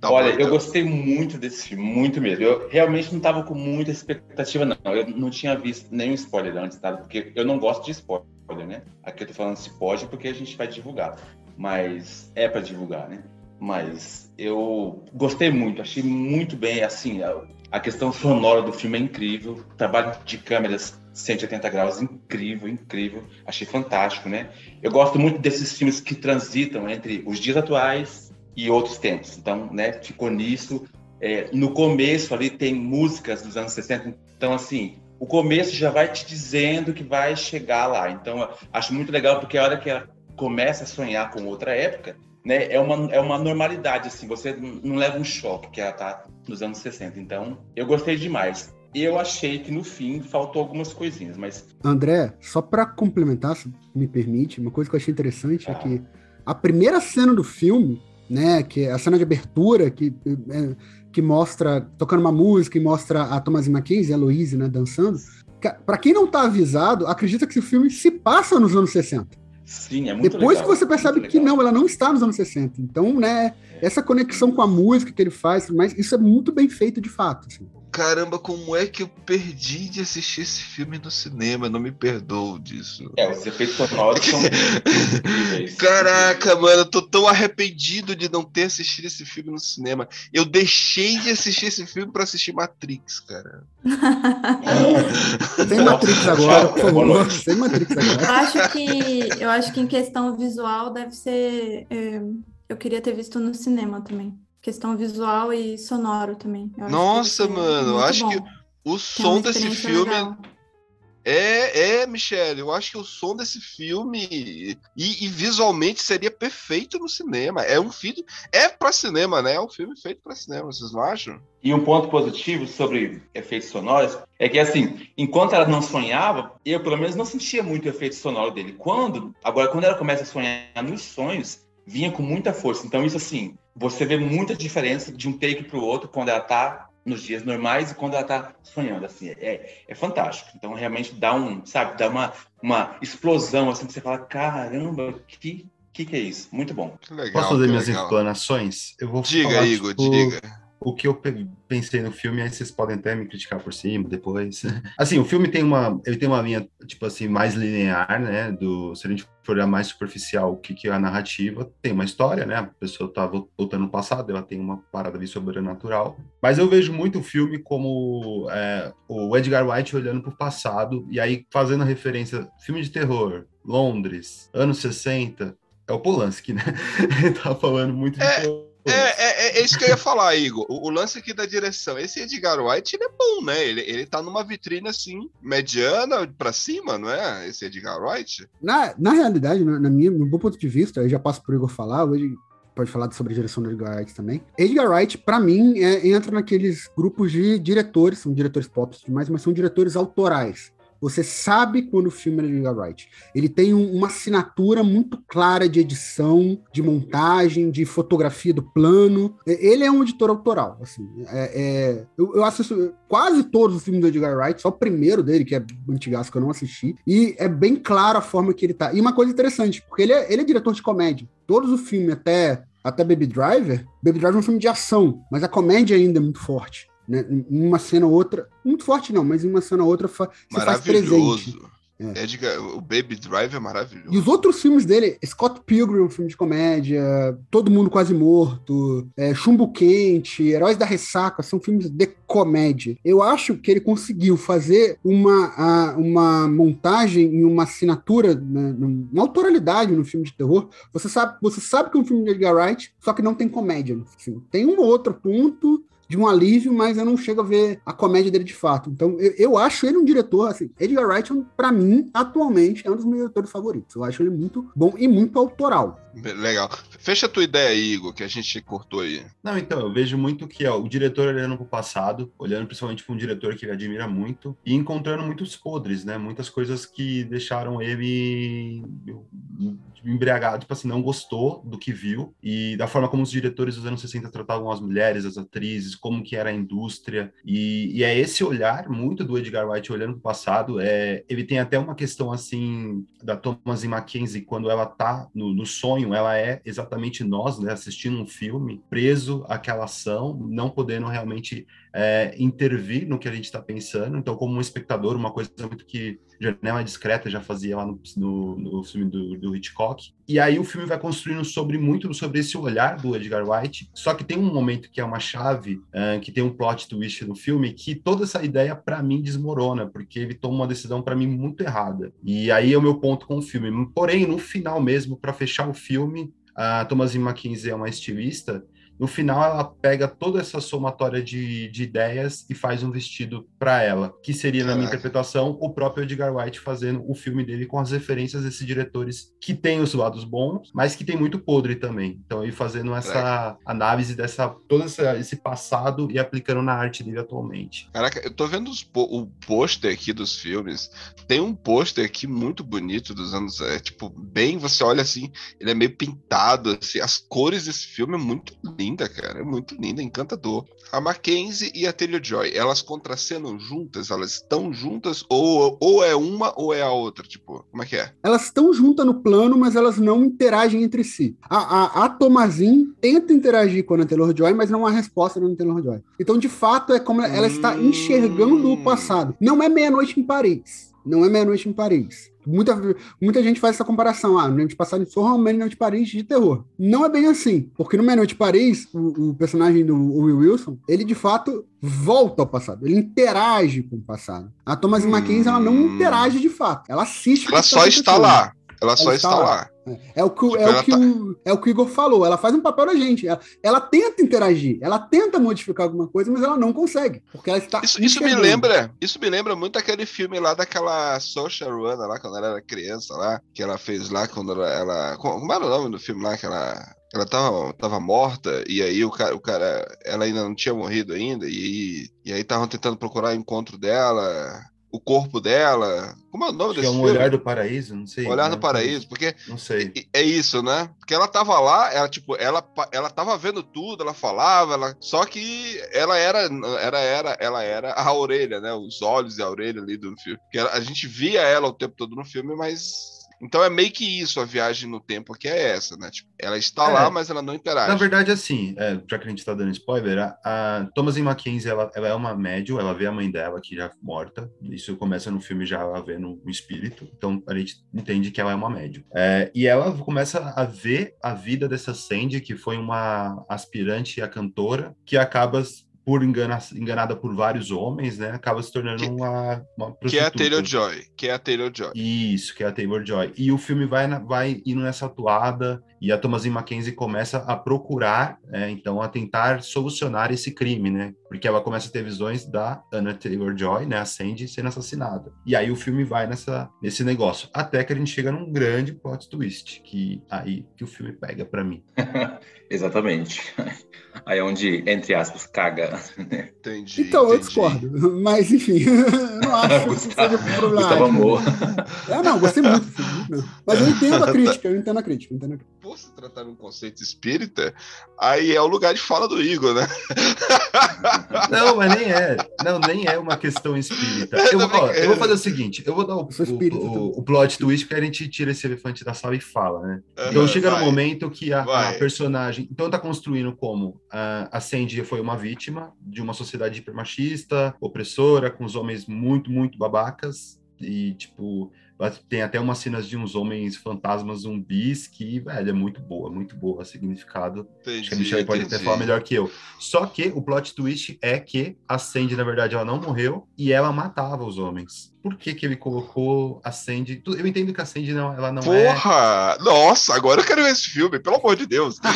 Tá Olha, bom, eu então? gostei muito desse filme, muito mesmo. Eu realmente não estava com muita expectativa, não. Eu não tinha visto nenhum spoiler antes, tá? Porque eu não gosto de spoiler, né? Aqui eu tô falando se pode porque a gente vai divulgar. Mas é para divulgar, né? Mas eu gostei muito, achei muito bem, assim, a, questão sonora do filme é incrível, o trabalho de câmeras 180 graus, incrível, incrível, achei fantástico, né? Eu gosto muito desses filmes que transitam entre os dias atuais e outros tempos. Então, né, ficou nisso. É, no começo ali tem músicas dos anos 60, então assim, o começo já vai te dizendo que vai chegar lá. Então, acho muito legal porque a hora que ela começa a sonhar com outra época, né, é uma, é uma normalidade, assim, você não leva um choque que ela tá nos anos 60. Então, eu gostei demais. Eu achei que no fim faltou algumas coisinhas, mas André, só pra complementar, se me permite, uma coisa que eu achei interessante é Ah. que a primeira cena do filme, né, que é a cena de abertura, que, é, que mostra, tocando uma música e mostra a Thomasin Mackenzie e a Louise, né, dançando, pra quem não tá avisado, acredita que esse filme se passa nos anos 60. Sim, é muito Depois legal, que você percebe que legal. não, ela não está nos anos 60. Então, né, essa conexão com a música que ele faz, mas isso é muito bem feito de fato. assim. Caramba, como é que eu perdi de assistir esse filme no cinema? Não me perdoo disso. É, os efeitos sonoros são. [laughs] Caraca, mano, eu tô tão arrependido de não ter assistido esse filme no cinema. Eu deixei de assistir esse filme pra assistir Matrix, cara. [laughs] Sem Matrix agora, por favor. Sem Matrix Eu agora. acho que eu acho que em questão visual deve ser. é, eu queria ter visto no cinema também. Questão visual e sonoro também. Eu que Nossa, mano, muito acho que bom. o Tem som desse filme legal. é, é, Michele, eu acho que o som desse filme e, e visualmente seria perfeito no cinema. É um filme, é pra cinema, né? É um filme feito pra cinema, vocês não acham? E um ponto positivo sobre efeitos sonoros é que, assim, enquanto ela não sonhava, eu, pelo menos, não sentia muito o efeito sonoro dele. Quando, agora, quando ela começa a sonhar nos sonhos, vinha com muita força. Então, isso, assim, você vê muita diferença de um take pro outro quando ela tá nos dias normais e quando ela tá sonhando, assim, é, é fantástico. Então, realmente dá um, sabe, dá uma, uma explosão, assim, que você fala, caramba, que, que que é isso? Muito bom. Que legal. Posso fazer minhas legal. explanações? Eu vou Diga, falar, Igor, tipo, diga. O que eu pe- pensei no filme, aí vocês podem até me criticar por cima depois. [laughs] Assim, o filme tem uma, ele tem uma linha, tipo assim, mais linear, né? Do, se a gente for olhar mais superficial, o que, que é a narrativa, tem uma história, né? A pessoa tá vo- voltando no passado, ela tem uma parada ali sobrenatural. Mas eu vejo muito o filme como é, o Edgar Wright olhando pro passado, e aí fazendo a referência, filme de terror, Londres, anos 60, é o Polanski, né? [laughs] Ele tá falando muito de É. É, é, é isso que eu ia falar, Igor. O, o lance aqui da direção. Esse Edgar White, ele é bom, né? Ele, ele tá numa vitrine assim, mediana pra cima, não é? Esse Edgar White? Na, na realidade, na, na minha, no meu ponto de vista, eu já passo pro Igor falar, hoje pode falar sobre a direção do Edgar Wright também. Edgar Wright, pra mim, é- entra naqueles grupos de diretores, são diretores pop e tudo mais, mas são diretores autorais. Você sabe quando o filme é de Edgar Wright. Ele tem um- uma assinatura muito clara de edição, de montagem, de fotografia do plano. Ele é um editor autoral, assim. É, é- eu, eu assisto quase todos os filmes do Edgar Wright, só o primeiro dele, que é antigaço, que eu não assisti. E é bem claro a forma que ele tá. E uma coisa interessante, porque ele é, ele é diretor de comédia. Todos os filmes, até, até Baby Driver, Baby Driver é um filme de ação, mas a comédia ainda é muito forte. Né? Em uma cena ou outra, muito forte não, mas em uma cena ou outra fa- você faz presente. Maravilhoso. É. Edgar- o Baby Drive é maravilhoso. E os outros filmes dele, Scott Pilgrim, um filme de comédia, Todo Mundo Quase Morto, é, Chumbo Quente, Heróis da Ressaca, são filmes de comédia. Eu acho que ele conseguiu fazer uma, a- uma montagem e uma assinatura, né, uma autoralidade no filme de terror. Você sabe, você sabe que é um filme de Edgar Wright, só que não tem comédia no filme. Tem um ou outro ponto de um alívio, mas eu não chego a ver a comédia dele de fato. Então, eu, eu acho ele um diretor, assim, Edgar Wright, pra mim, atualmente, é um dos meus diretores favoritos. Eu acho ele muito bom e muito autoral. Legal. Fecha a tua ideia aí, Igor, que a gente cortou aí. Não, então, eu vejo muito que ó, o diretor olhando pro passado, olhando principalmente para um diretor que ele admira muito, e encontrando muitos podres, né? Muitas coisas que deixaram ele embriagado, tipo assim, não gostou do que viu, e da forma como os diretores dos anos 60 tratavam as mulheres, as atrizes, como que era a indústria, e, e é esse olhar muito do Edgar Wright olhando pro passado, é, ele tem até uma questão assim, da Thomasin Mackenzie, quando ela tá no, no sonho, ela é exatamente nós, né, assistindo um filme, preso àquela ação, não podendo realmente é, intervir no que a gente está pensando. Então, como um espectador, uma coisa muito que Janela Discreta já fazia lá no, no, no filme do, do, Hitchcock. E aí o filme vai construindo sobre muito sobre esse olhar do Edgar Wright. Só que tem um momento que é uma chave, uh, que tem um plot twist no filme, que toda essa ideia para mim desmorona, porque ele toma uma decisão para mim muito errada. E aí é o meu ponto com o filme. Porém, no final mesmo, para fechar o filme, a Thomasin Mackenzie é uma estilista no final, ela pega toda essa somatória de, de ideias e faz um vestido para ela, que seria, na minha interpretação, o próprio Edgar Wright fazendo o filme dele com as referências desses diretores que tem os lados bons, mas que tem muito podre também. Então, ele fazendo essa Caraca. análise dessa todo essa, esse passado e aplicando na arte dele atualmente. Caraca, eu tô vendo os, o pôster aqui dos filmes. Tem um pôster aqui muito bonito dos anos, é tipo, bem, você olha assim, ele é meio pintado, assim, as cores desse filme é muito lindo linda, cara. É muito linda, encantador. A Mackenzie e a Taylor Joy, elas contracenam juntas? Elas estão juntas? Ou, ou é uma ou é a outra? Tipo, como é que é? Elas estão juntas no plano, mas elas não interagem entre si. A, a, a Tomazin tenta interagir com a Taylor Joy, mas não há resposta da Taylor Joy. Então, de fato, é como ela está enxergando o passado. Não é meia-noite em Paris. Não é meia-noite em Paris. Muita, muita gente faz essa comparação. Ah, Meia-Noite de Paris forma Meia-Noite de Paris de terror. Não é bem assim. Porque no Meia-Noite de Paris, o, o, personagem do Will Wilson, ele de fato volta ao passado. Ele interage com o passado. A Thomas hum. Mackenzie, ela não interage de fato. Ela assiste. Ela só está lá. Ela só ela está, está lá. lá. É o, que, tipo, é, o que tá... o, é o que o Igor falou. Ela faz um papel da gente. Ela, ela, tenta interagir, ela tenta modificar alguma coisa, mas ela não consegue. Porque ela está. Isso, isso me lembra. Isso me lembra muito aquele filme lá daquela Social Runner lá, quando ela era criança lá, que ela fez lá quando ela. ela como era o nome do filme lá que ela. Ela tava, tava morta, e aí o cara, o cara. Ela ainda não tinha morrido ainda, e, e aí estavam tentando procurar o encontro dela o corpo dela. Como é o nome Acho desse é um filme? Olhar do Paraíso, não sei. Olhar né? do Paraíso, porque não sei. É isso, né? Porque ela tava lá, ela tipo, ela ela tava vendo tudo, ela falava, ela só que ela era era era ela era a orelha, né? Os olhos e a orelha ali do filme. Porque a gente via ela o tempo todo no filme, mas então é meio que isso a viagem no tempo que é essa, né? Tipo, ela está é, lá, mas ela não interage. Na verdade, assim, é, já que a gente está dando spoiler, a, a Thomasin Mackenzie, ela, ela, é uma médium, ela vê a mãe dela que já morta. Isso começa no filme já ela vendo o espírito. Então a gente entende que ela é uma médium. É, e ela começa a ver a vida dessa Sandy, que foi uma aspirante a cantora, que acaba por engana, enganada por vários homens, né? Acaba se tornando que, uma, uma prostituta. Que é a Taylor Joy. Que é a Taylor Joy. Isso, que é a Taylor Joy. E o filme vai, vai indo nessa atuada E a Thomasin Mackenzie começa a procurar, é, então, a tentar solucionar esse crime, né? Porque ela começa a ter visões da Anna Taylor-Joy, né, a Sandy, sendo assassinada. E aí o filme vai nessa, nesse negócio. Até que a gente chega num grande plot twist, que aí que o filme pega para mim. [laughs] Exatamente. Aí é onde, entre aspas, caga. né? Entendi. Então, eu entendi. discordo. Mas, enfim, [laughs] eu não acho que isso seja Gustavo problemático. amor. Ah, não, gostei muito do filme. Mas eu entendo a [laughs] crítica, eu entendo a crítica. Eu entendo a crítica. Por se tratar de um conceito espírita, aí é o lugar de fala do Igor, né? [laughs] Não, mas nem é. Não, nem é uma questão espírita. Eu, vou- ó, eu vou fazer o seguinte: eu vou dar o, o- o- o plot twist, porque a gente tira esse elefante da sala e fala, né? Então Aham, chega no vai. momento que a, a personagem. Então tá construindo como a, a Sandy foi uma vítima de uma sociedade hipermachista, opressora, com os homens muito, muito babacas. E, tipo, tem até umas cenas de uns homens fantasmas zumbis que, velho, é muito boa, muito boa. Significado Entendi, Acho que a Michelle pode até falar melhor que eu. Só que o plot twist é que a Sandy, na verdade, ela não morreu e ela matava os homens. Por que, que ele colocou a Sandy? Eu entendo que a Sandy não, ela não é. Porra! Nossa, agora eu quero ver esse filme, pelo amor de Deus. [laughs]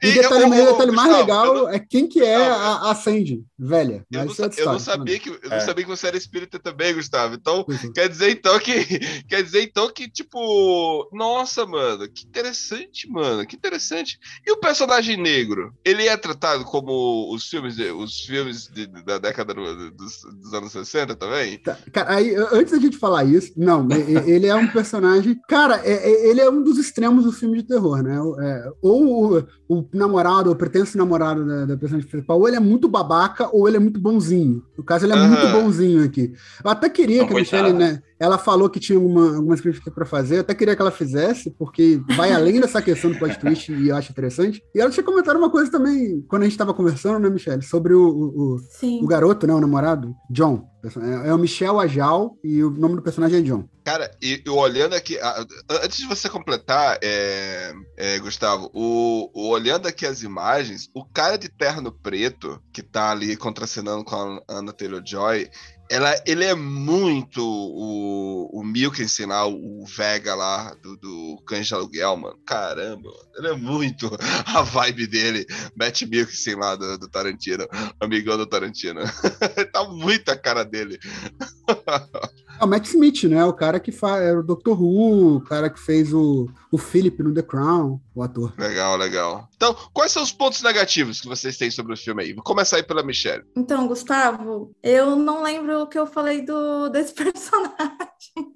E o detalhe, eu- eu- detalhe mais Gustavo, legal não- é quem que é Gustavo, a, a Sandy, velha. Eu não, é eu não sabia que eu não É. sabia que você era espírita também, Gustavo. Então, é. quer dizer então que [laughs] quer dizer então que tipo, nossa, mano, que interessante, mano, que interessante. E o personagem negro, ele é tratado como os filmes os filmes de- da década do- dos, dos anos 60 também? Tá, Cara, aí, antes da gente falar isso, não, ele é um personagem. Cara, é- é- ele é um dos extremos do filme de terror, né? É, ou o, o namorado, ou o pretenso namorado da, da personagem principal, ou ele é muito babaca, ou ele é muito bonzinho. No caso, ele é Aham. muito bonzinho aqui. Eu até queria Não, que a. Michelle, né? Ela falou que tinha alguma- algumas críticas pra fazer, eu até queria que ela fizesse, porque vai além dessa questão do plot twist e eu acho interessante. E ela tinha comentado uma coisa também, quando a gente tava conversando, né, Michelle, sobre o- o- o, garoto, né? O namorado, John. É, é o Michel Ajal e o nome do personagem é John. Cara, e eu olhando aqui, antes de você completar, é, é, Gustavo, o, o- olhando aqui as imagens, o cara de terno preto que tá ali contracenando com a Anna Taylor-Joy, ela, ele é muito o, o Milkensen lá, o Vega lá do, do Cães de Aluguel, mano. Caramba, mano. ele é muito [laughs] a vibe dele, Matt Milkensen lá do, do Tarantino, amigão do Tarantino. [laughs] tá muito a cara dele. É o Matt Smith, né? O cara que faz é o Dr. Who, o cara que fez o, o Philip no The Crown, o ator. Legal, legal. Então, quais são os pontos negativos que vocês têm sobre o filme aí? Vou começar aí pela Michelle. Então, Gustavo, eu não lembro o que eu falei do, [laughs] desse personagem.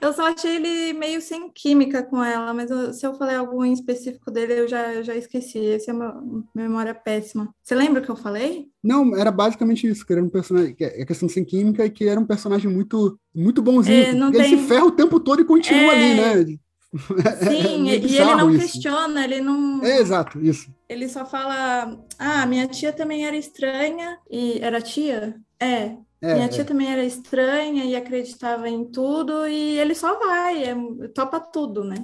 Eu só achei ele meio sem química com ela, mas eu- se eu falei algo em específico dele, eu já, eu já esqueci. Essa é uma memória péssima. Você lembra o que eu falei? Não, era basicamente isso, que era um personagem, que é questão sem química e que era um personagem muito, muito bonzinho. É, ele tem- se ferra o tempo todo e continua É. ali, né? Sim, [laughs] meio e ele não isso. questiona, ele não. É, exato, isso. Ele só fala: Ah, minha tia também era estranha. E era tia? É. É, minha é. tia também era estranha e acreditava em tudo, e ele só vai, é, topa tudo, né?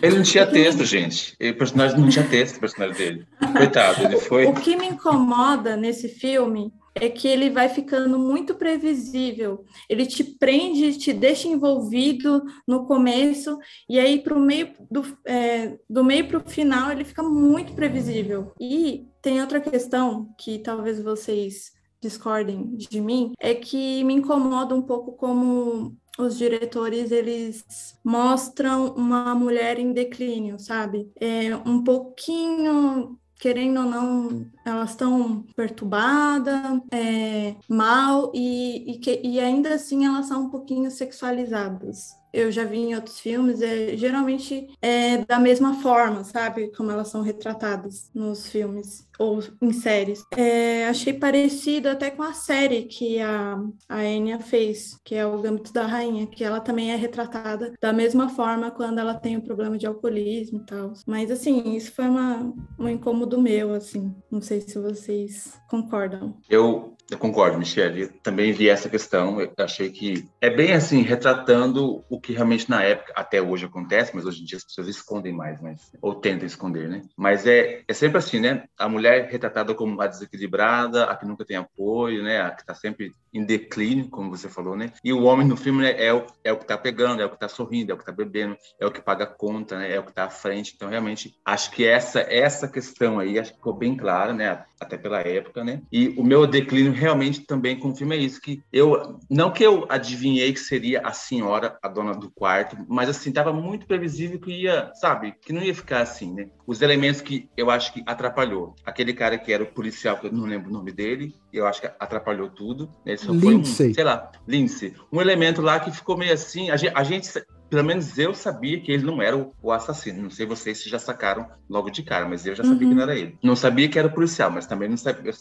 Ele não tinha texto, gente. O personagem não tinha texto, o personagem dele. Coitado, ele [laughs] foi. O que me incomoda nesse filme é que ele vai ficando muito previsível. Ele te prende, te deixa envolvido no começo, e aí pro meio do, é, do meio para o final ele fica muito previsível. E tem outra questão que talvez vocês discordem de mim, é que me incomoda um pouco como os diretores eles mostram uma mulher em declínio, sabe? É um pouquinho querendo ou não, elas estão perturbadas, é, mal, e, e, que- e ainda assim elas são um pouquinho sexualizadas. Eu já vi em outros filmes, é, geralmente é da mesma forma, sabe? Como elas são retratadas nos filmes ou em séries. É, achei parecido até com a série que a, a Enya fez, que é o Gambito da Rainha, que ela também é retratada da mesma forma quando ela tem o problema de alcoolismo e tal. Mas, assim, isso foi uma, um incômodo meu, assim. Não sei se vocês concordam. Eu, eu concordo, Michele. Eu também vi essa questão. Eu achei que é bem assim, retratando o que realmente na época, até hoje acontece, mas hoje em dia as pessoas escondem mais, mas, ou tentam esconder, né? Mas é, é sempre assim, né? A mulher retratada como a desequilibrada, a que nunca tem apoio, né? A que está sempre em declínio, como você falou, né? E o homem no filme né, é, o, é o que tá pegando, é o que tá sorrindo, é o que tá bebendo, é o que paga a conta, né? É o que tá à frente. Então, realmente, acho que essa essa questão aí acho que ficou bem clara, né? Até pela época, né? E o meu declínio realmente também com o filme é isso, que eu, não que eu adivinhei que seria a senhora, a dona do quarto, mas assim, tava muito previsível que ia, sabe, que não ia ficar assim, né? Os elementos que eu acho que atrapalhou. Aquele cara que era o policial, que eu não lembro o nome dele, eu acho que atrapalhou tudo. Ele só Lindsay. foi um, sei lá, Lindsay. Um elemento lá que ficou meio assim, a gente, a gente pelo menos eu sabia que ele não era o, o assassino. Não sei vocês se já sacaram logo de cara, mas eu já sabia Uhum. que não era ele. Não sabia que era o policial, mas também não sabia, eu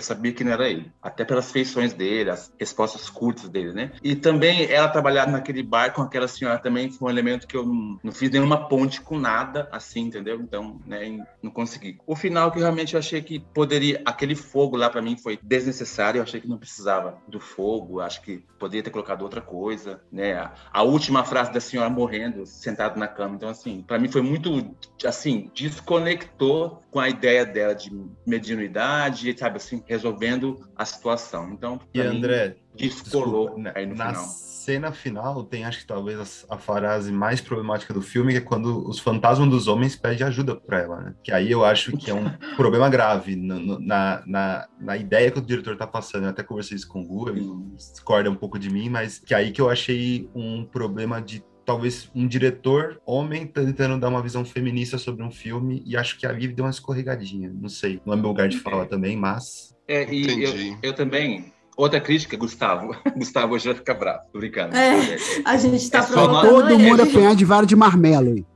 sabia que não era ele. Até pelas feições dele, as respostas curtas dele, né? E também ela trabalhar naquele bar com aquela senhora também foi um elemento que eu não, não fiz nenhuma ponte com nada, assim, entendeu? Então, né, não consegui. O final que realmente eu achei que poderia, aquele fogo lá para mim foi desnecessário, eu achei que não precisava do fogo, acho que poderia ter colocado outra coisa, né? A, a última frase da senhora morrendo, sentado na cama, então assim, para mim foi muito assim, desconectou com a ideia dela de mediunidade, sabe assim, resolvendo a situação. Então, E André, descolou desculpa, né, aí no na final. cena final tem, acho que talvez a, a frase mais problemática do filme, que é quando os fantasmas dos homens pedem ajuda para ela, né? Que aí eu acho que é um [laughs] problema grave no- no- na, na, na ideia que o diretor tá passando. Eu até conversei isso com o Gu, ele discorda um pouco de mim, mas que aí que eu achei um problema de talvez um diretor homem tentando dar uma visão feminista sobre um filme e acho que a Vivi deu uma escorregadinha. Não sei, não é meu lugar de fala também, mas É, e eu, Entendi. eu também. Outra crítica, Gustavo. [laughs] Gustavo hoje vai ficar bravo. Tô brincando. É, a gente tá É provocando Todo mundo apanhar de vara de marmelo.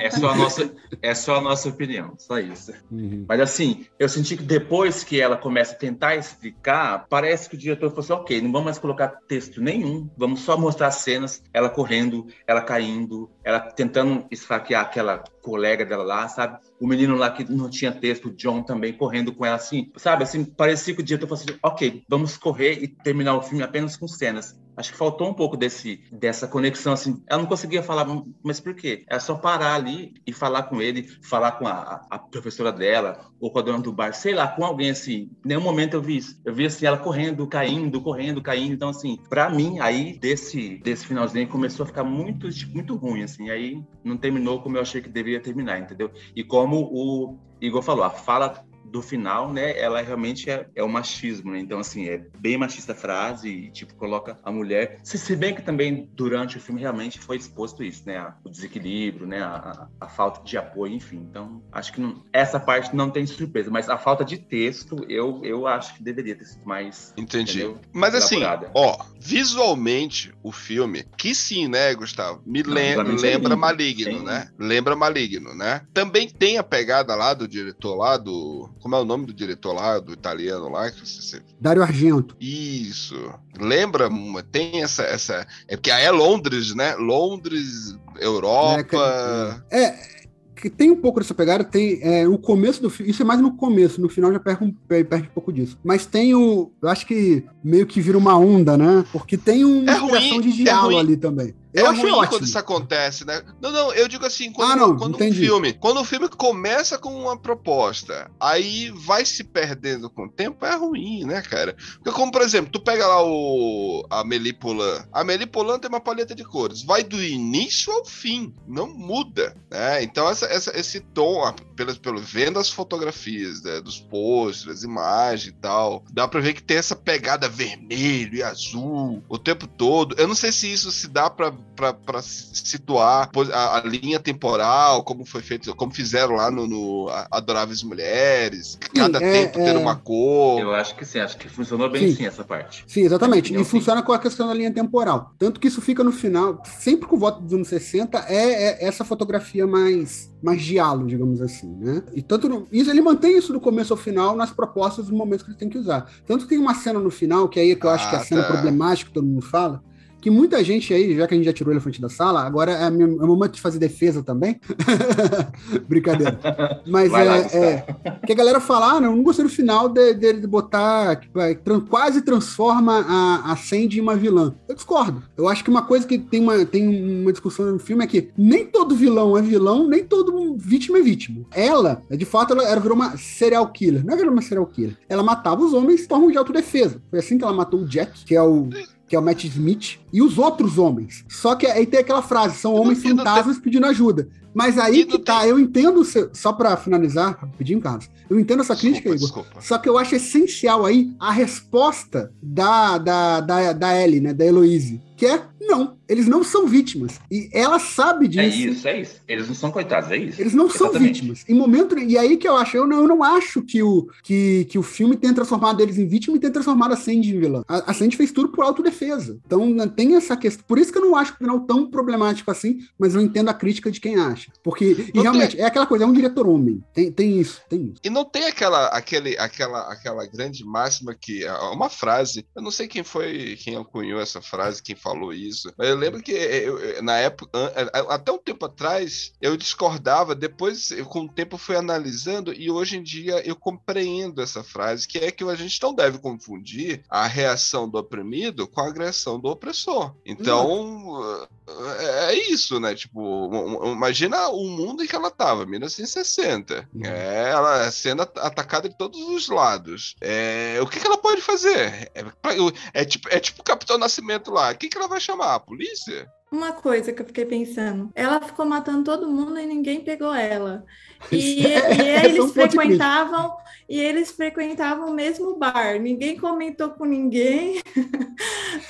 É só a nossa, é só a nossa opinião, só isso. Uhum. Mas assim, eu senti que depois que ela começa a tentar explicar, parece que o diretor falou assim, ok, não vamos mais colocar texto nenhum, vamos só mostrar as cenas, ela correndo, ela caindo, ela tentando esfaquear aquela colega dela lá, sabe? O menino lá que não tinha texto, o John também correndo com ela assim, sabe? Assim, parecia que o diretor falou assim, ok, vamos correr e terminar o filme apenas com cenas. Acho que faltou um pouco desse, dessa conexão, assim. Ela não conseguia falar, mas por quê? Era só parar ali e falar com ele, falar com a, a professora dela, ou com a dona do bar, sei lá, com alguém assim. Em nenhum momento eu vi isso. Eu vi assim, ela correndo, caindo, correndo, caindo. Então, assim, pra mim, aí, desse, desse finalzinho, começou a ficar muito, tipo, muito ruim, assim. Aí não terminou como eu achei que deveria terminar, entendeu? E como o Igor falou, a fala do final, né, ela realmente é, é o machismo, né? Então, assim, é bem machista a frase e, tipo, coloca a mulher... Se, se bem que também, durante o filme, realmente foi exposto isso, né? O desequilíbrio, né? A, a- a falta de apoio, enfim. Então, acho que não- essa parte não tem surpresa, mas a falta de texto, eu, eu acho que deveria ter sido mais... Entendi. entendeu? Mas assim, ó, visualmente o filme, que sim, né, Gustavo? Me Não, lem- é lembra lindo, Maligno, sim. né? Lembra Maligno, né? Também tem a pegada lá do diretor lá do. Como é o nome do diretor lá, do italiano lá? Que você- Dário Argento. Isso. Lembra? uma- Tem essa. essa... É porque aí é Londres, né? Londres, Europa. É, que tem um pouco dessa pegada, tem é, o começo do filme, isso é mais no começo, no final já perde um, per- perde um pouco disso. Mas tem o, eu acho que meio que vira uma onda, né? Porque tem uma É ruim, de é diálogo ruim. ali também. É Eu achei ruim ótimo. quando isso acontece, né? Não, não, eu digo assim, quando, Ah, não, quando um filme, quando o filme começa com uma proposta, aí vai se perdendo com o tempo, é ruim, né, cara? Porque como, por exemplo, tu pega lá o a Melipolan, a Melipolan tem uma paleta de cores, vai do início ao fim, não muda, né? Então essa, essa- esse tom, a- pelo, vendo as fotografias, né, dos posters, as imagens e tal, dá pra ver que tem essa pegada vermelho e azul o tempo todo. Eu não sei se isso se dá pra pra- pra situar a, a linha temporal, como foi feito, como fizeram lá no, no A- Adoráveis Mulheres, cada é, tempo ter é. uma cor. Eu acho que sim, acho que funcionou bem Sim. sim, essa parte. Sim, exatamente. E funciona com a questão da linha temporal. Tanto que isso fica no final, sempre com o voto dos anos 60, é, é essa fotografia mais, mais diálogo, digamos assim, né? E tanto no- isso, ele mantém isso do começo ao final nas propostas dos momentos que ele tem que usar. Tanto que tem uma cena no final, que aí é que eu acho que é a Ah, cena tá. problemática que todo mundo fala, que muita gente aí, já que a gente já tirou o elefante da sala, agora é, meu, é momento de fazer defesa também. [laughs] Brincadeira. Mas Vai lá, é, é, que a galera fala, ah, não, não gostei do final dele de, de botar, que vai, tran- quase transforma a, a Sandy em uma vilã. Eu discordo. Eu acho que uma coisa que tem uma, tem uma discussão no filme é que nem todo vilão é vilão, nem todo vítima é vítima. Ela, de fato, ela, ela virou uma serial killer. Não é virou uma serial killer. Ela matava os homens de forma de autodefesa. Foi assim que ela matou o Jack, que é o que é o Matt Smith, e os outros homens. Só que aí tem aquela frase, são homens fantasmas pedindo ajuda. Mas aí que tá, eu entendo, só pra finalizar, rapidinho, Carlos, eu entendo essa crítica, Desculpa, Igor, desculpa. só que eu acho essencial aí a resposta da, da, da, da Ellie, né, da Heloise, que é, não, eles não são vítimas. E ela sabe disso. É isso, é isso. Eles não são coitados, é isso. Eles não são Exatamente. vítimas. Em momento. E aí que eu acho, eu não, eu não acho que o, que, que o filme tenha transformado eles em vítima e tenha transformado a Sandy em vilã. A, a Sandy fez tudo por autodefesa. Então né, tem essa questão. Por isso que eu não acho o final tão problemático assim, mas eu entendo a crítica de quem acha. Porque, e Não realmente, é aquela coisa, é um diretor homem. Tem, tem isso, tem isso. E não tem aquela, aquele, aquela, aquela grande máxima que. é Uma frase. Eu não sei quem foi, quem cunhou essa frase, quem falou isso. Mas eu lembro que eu- eu- na época, até um tempo atrás, eu discordava. Depois, eu, com o tempo, fui analisando e hoje em dia eu compreendo essa frase, que é que a gente não deve confundir a reação do oprimido com a agressão do opressor. Então, é é isso, né? Tipo, imagina o mundo em que ela tava, 1960. Uhum. É, ela sendo at- atacada de todos os lados. É, o que, que ela pode fazer? É, é tipo, é tipo o Capitão Nascimento lá. O que, que ela vai chamar? A polícia? Uma coisa que eu fiquei pensando, ela ficou matando todo mundo e ninguém pegou ela. [laughs] E, É, e é um eles crítico. frequentavam e eles frequentavam o mesmo bar. Ninguém comentou com ninguém. [laughs]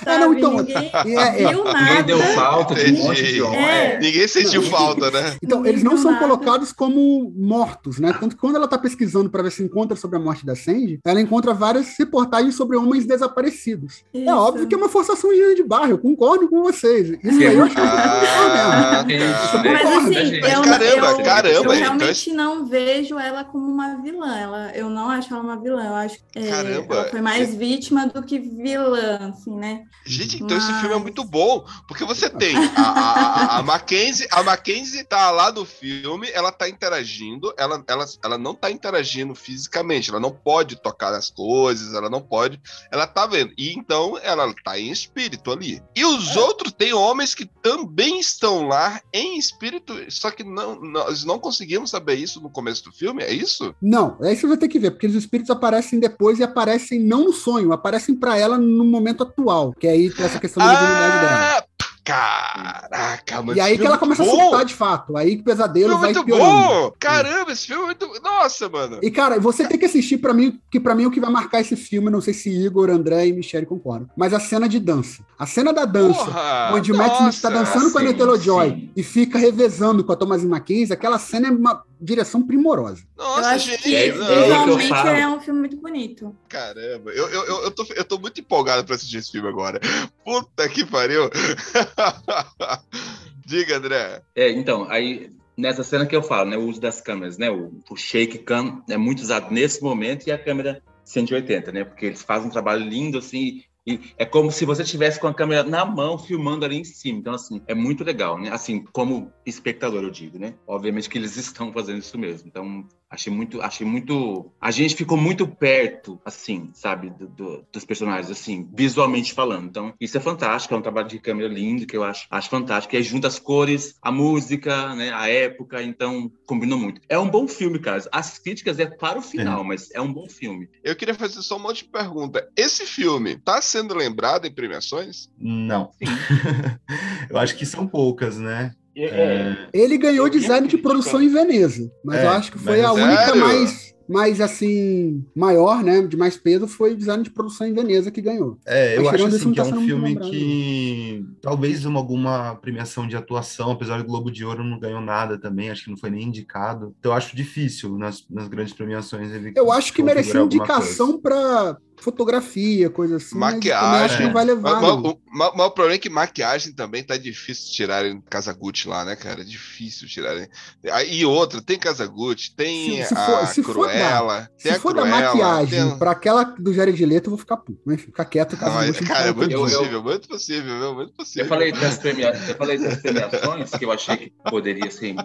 É, não, sabe? então, ninguém é, é. viu nada. Ninguém deu falta de um monte de Entendi. homem. É. Ninguém sentiu falta, né? Então, Ninguém eles não viu são nada. colocados como mortos, né? Tanto que quando ela tá pesquisando para ver se encontra sobre a morte da Sandy, ela encontra várias reportagens sobre homens desaparecidos. É Isso. óbvio que é uma forçação de de barro, eu concordo com vocês. Isso aí eu acho que é Ah, É tá. Mas Concordo, assim, eu, Caramba, eu, caramba, eu então realmente não vejo ela como uma vilã. Ela, eu não acho ela uma vilã. Eu acho que é, Caramba, ela foi mais vítima do que vilã, assim, né? Gente, então esse Mas- filme é muito bom, porque você tem a, a, a, Mackenzie, a Mackenzie tá lá no filme, ela tá interagindo, ela, ela, ela não tá interagindo fisicamente, ela não pode tocar nas coisas, ela não pode, ela tá vendo. E então ela tá em espírito ali. E os outros tem homens que também estão lá em espírito, só que não, nós não conseguimos saber isso no começo do filme, é isso? Não, aí você vai ter que ver, porque os espíritos aparecem depois e aparecem não no sonho, aparecem para ela no momento atual, que aí tem essa questão da dela. Ah, caraca, mas E aí que ela é começa a bom. surtar de fato, aí que o pesadelo é vai muito piorando. bom! Caramba, esse filme é muito. Nossa, mano! E, cara, você tem que assistir pra mim, que pra mim o que vai marcar esse filme, não sei se Igor, André e Michelle concordam, mas a cena de dança. A cena da dança, Porra! onde o Matt Smith tá dançando com a Nutella Joy e fica revezando com a Thomasin Mackenzie, aquela cena é uma direção primorosa. Nossa, gente! que é- é visualmente falo. é um filme muito bonito. Caramba, eu, eu, eu, eu, tô, eu tô muito empolgado pra assistir esse filme agora. [laughs] Puta que pariu! [laughs] Diga, André. É, então, aí nessa cena que eu falo, né, o uso das câmeras, né, o, o shake cam é muito usado nesse momento e a câmera 180, né, porque eles fazem um trabalho lindo assim, e é como se você tivesse com a câmera na mão filmando ali em cima. Então assim, é muito legal, né? Assim, como espectador eu digo, né? Obviamente que eles [laughs] estão fazendo isso mesmo. Então, achei muito, achei muito, a gente ficou muito perto assim, sabe, do, do- dos personagens assim, visualmente falando. Então, isso é fantástico, é um trabalho de câmera lindo que eu acho, acho fantástico. E aí junta as cores, a música, né, a época, então combinou muito. É um bom filme, cara. As críticas é para o final, mas é um bom filme. Eu queria fazer só um monte de pergunta. Esse filme tá sendo lembrado em premiações? Não. [laughs] eu acho que são poucas, né? É, Ele ganhou design de produção em Veneza, mas É, eu acho que foi mas a sério? única mais, mais assim, maior, né, de mais peso, foi o design de produção em Veneza que ganhou. É, eu Mas acho assim que é tá um sendo muito filme que talvez uma, alguma premiação de atuação, apesar do Globo de Ouro não ganhou nada também, acho que não foi nem indicado. Então eu acho difícil nas, nas grandes premiações ele Eu acho que merecia indicação para fotografia, coisa assim. mas também acho Maquiagem. que não vai levar. Mas, não. mas- mas- mas o problema é que maquiagem também tá difícil de tirarem Casagutti lá, né, cara? É difícil tirarem. Ah, E outra, tem Casagutti, tem Se- se a for- se for Cruella, tem Se a for da Cruella, maquiagem tem- pra aquela do Jared Leto, eu vou ficar puto. Mas ficar quieto, Ah, mas, não cara, é muito Eu- eu- possível, muito possível, viu? Muito possível. Eu falei, das premia... eu falei das premiações que eu achei que poderia ser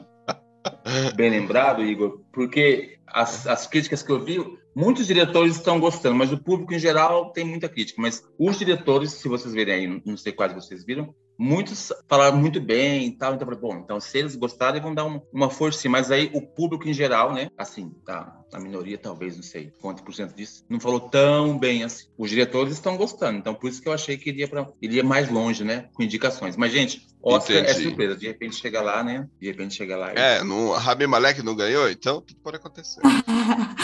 bem lembrado, Igor, porque as, as críticas que eu vi, muitos diretores estão gostando, mas o público em geral tem muita crítica. Mas os diretores, se vocês verem aí, não sei quais vocês viram, muitos falaram muito bem e tal. Então, bom, então se eles gostarem, vão dar um- uma força. Mas aí o público em geral, né? Assim, tá. A minoria, talvez, não sei quanto por cento disso, não falou tão bem assim. Os diretores estão gostando, então por isso que eu achei que iria, pra, iria mais longe, né? Com indicações. Mas, gente, Oscar é Entendi. surpresa. De repente chega lá, né? De repente chega lá. e- É, no, Rami Malek não ganhou, então tudo pode acontecer.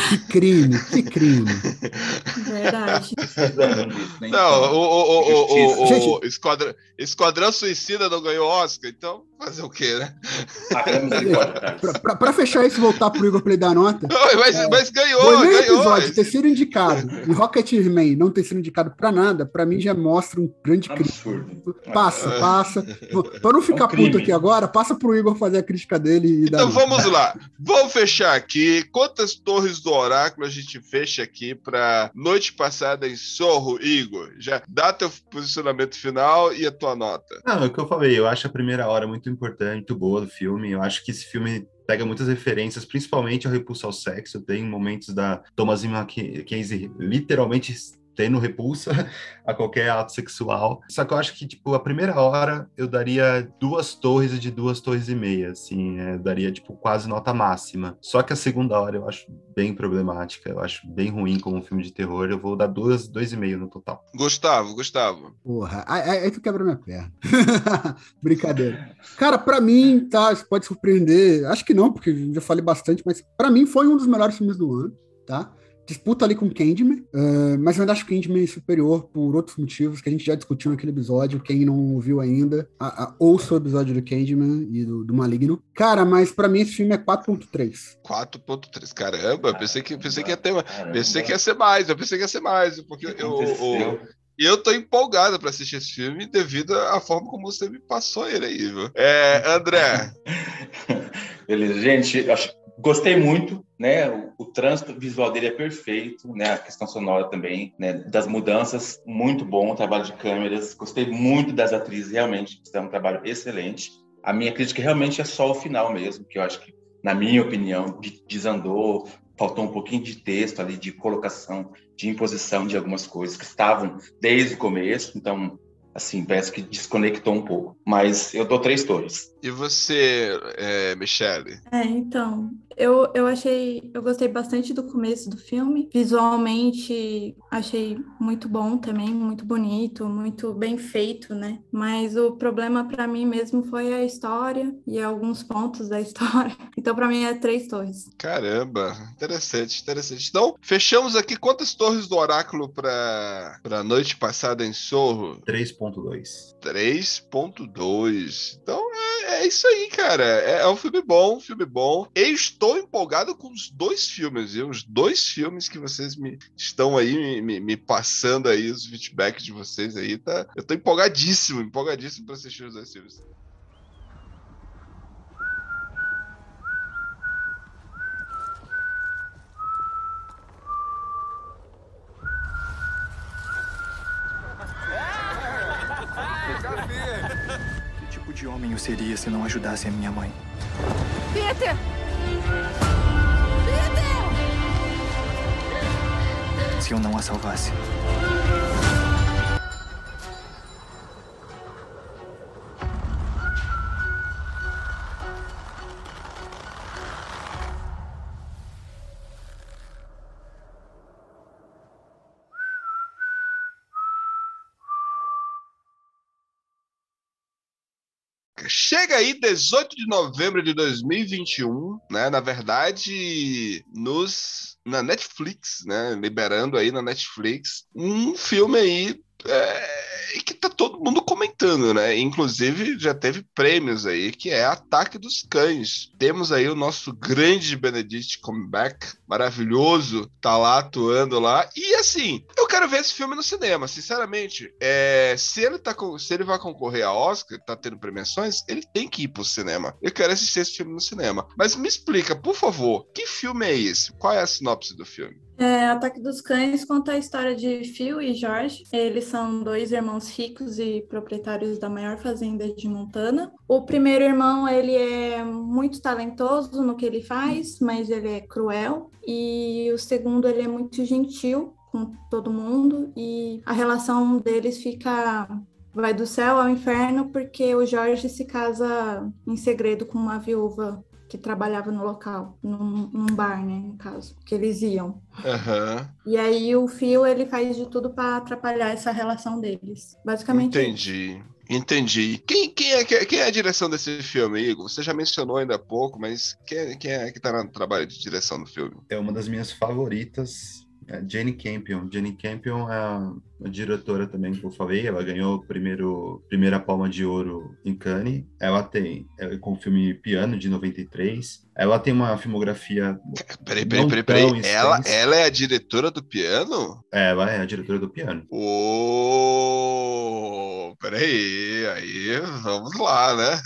Que crime, que crime. Verdade. [laughs] Né? Não, o, Então, o, o, o, o, Gente. o Esquadrão, Esquadrão Suicida não ganhou Oscar, então fazer o quê, né? [laughs] pra fechar isso e voltar pro Igor pra ele dar nota. Mas, mas ganhou, O primeiro ganhou. episódio ter sido indicado e Rocketman não ter sido indicado pra nada, pra mim já mostra um grande crime. Absurdo. Passa, passa. Pra não ficar É um puto aqui agora, passa pro Igor fazer a crítica dele e Então vamos lá, vamos fechar aqui. Quantas torres do oráculo a gente fecha aqui para noite passada em Sorro, Igor? Já dá teu posicionamento final e a tua nota. Não, é o que eu falei, eu acho a primeira hora muito importante, muito boa do filme. Eu acho que esse filme pega muitas referências, principalmente ao repulso ao sexo. Tem momentos da Thomasin Mackenzie literalmente tendo repulsa [laughs] a qualquer ato sexual. Só que eu acho que, tipo, a primeira hora eu daria duas torres de duas torres e meia, assim, é, eu daria, tipo, quase nota máxima. Só que a segunda hora eu acho bem problemática, eu acho bem ruim como um filme de terror. Eu vou dar duas, dois e meio no total. Gustavo, Gustavo. Porra, aí, aí- aí tu quebra minha perna. [laughs] Brincadeira. Cara, pra mim, tá, isso pode surpreender. Acho que não, porque eu já falei bastante, mas pra mim foi um dos melhores filmes do ano, tá? Disputa ali com Candyman, eh, mas eu ainda acho Candyman superior por outros motivos que a gente já discutiu naquele episódio. Quem não ouviu ainda, a, a, ouça o episódio do Candyman e do, do Maligno. Cara, mas pra mim esse filme é 4.3. 4.3. Caramba, eu pensei que, pensei que ia ter. Caramba. Pensei que ia ser mais, eu pensei que ia ser mais, porque O que eu, eu, eu tô empolgado pra assistir esse filme devido à forma como você me passou ele aí, viu? É, André, [laughs] Beleza, gente, acho- gostei muito, né? O, o trânsito visual dele é perfeito, né? A questão sonora também, né? Das mudanças, muito bom, o trabalho de câmeras. Gostei muito das atrizes, realmente, fizeram um trabalho excelente. A minha crítica realmente é só o final mesmo, que eu acho que, na minha opinião, de- desandou, faltou um pouquinho de texto ali, de colocação, de imposição de algumas coisas que estavam desde o começo, então, assim, parece que desconectou um pouco. Mas eu dou três torres. E você, é, Michele? É, então, eu, eu achei, eu gostei bastante do começo do filme. Visualmente, achei muito bom também, muito bonito, muito bem feito, né? Mas o problema pra mim mesmo foi a história e alguns pontos da [laughs] história. Então, pra mim é três torres. Caramba, interessante, interessante. Então, fechamos aqui quantas torres do oráculo para a noite passada em Sorro? 3.2. 3.2. Então é, é isso aí, cara. É, é um filme bom, um filme bom. Eu estou empolgado com os dois filmes, viu? Os dois filmes que vocês me estão aí me, me- me passando aí, os feedbacks de vocês aí, tá? Eu tô empolgadíssimo, empolgadíssimo para assistir os dois filmes. Que tipo de homem eu seria se não ajudasse a minha mãe? Peter! Se eu não a salvasse? Aí 18 de novembro de 2021, né? Na verdade, nos na Netflix, né? Liberando aí na Netflix um filme aí é, que tá todo mundo comentando, né? Inclusive já teve prêmios aí, que é Ataque dos Cães. Temos aí o nosso grande Benedict Comeback, maravilhoso, tá lá atuando lá. E assim, eu quero ver esse filme no cinema, sinceramente. É, se ele tá se ele vai concorrer a Oscar, tá tendo premiações, ele tem que ir pro cinema. Eu quero assistir esse filme no cinema. Mas me explica, por favor, que filme é esse? Qual é a sinopse do filme? É, Ataque dos Cães conta a história de Phil e George. Eles são dois irmãos ricos e proprietários da maior fazenda de Montana. O primeiro irmão, ele é muito talentoso no que ele faz, mas ele é cruel. E o segundo, ele é muito gentil com todo mundo e a relação deles fica vai do céu ao inferno porque o Jorge se casa em segredo com uma viúva que trabalhava no local, num, num bar, né, no caso, que eles iam. Aham. E aí o Phil, ele faz de tudo para atrapalhar essa relação deles. Basicamente Entendi. Entendi. Quem, quem, é, que- quem é a direção desse filme, Igor? Você já mencionou ainda há pouco, mas quem, é- quem é que tá no trabalho de direção do filme? É uma das minhas favoritas, é Jane Campion. Jane Campion é a, diretora também que eu falei, ela ganhou o primeiro, primeira palma de ouro em Cannes. Ela tem, ela, com o filme Piano, de 93. Ela tem uma filmografia... [laughs] Peraí, peraí, peraí, peraí. Ela, ela é a diretora do piano? Ela é a diretora do Piano. Ô, peraí, aí vamos lá, né?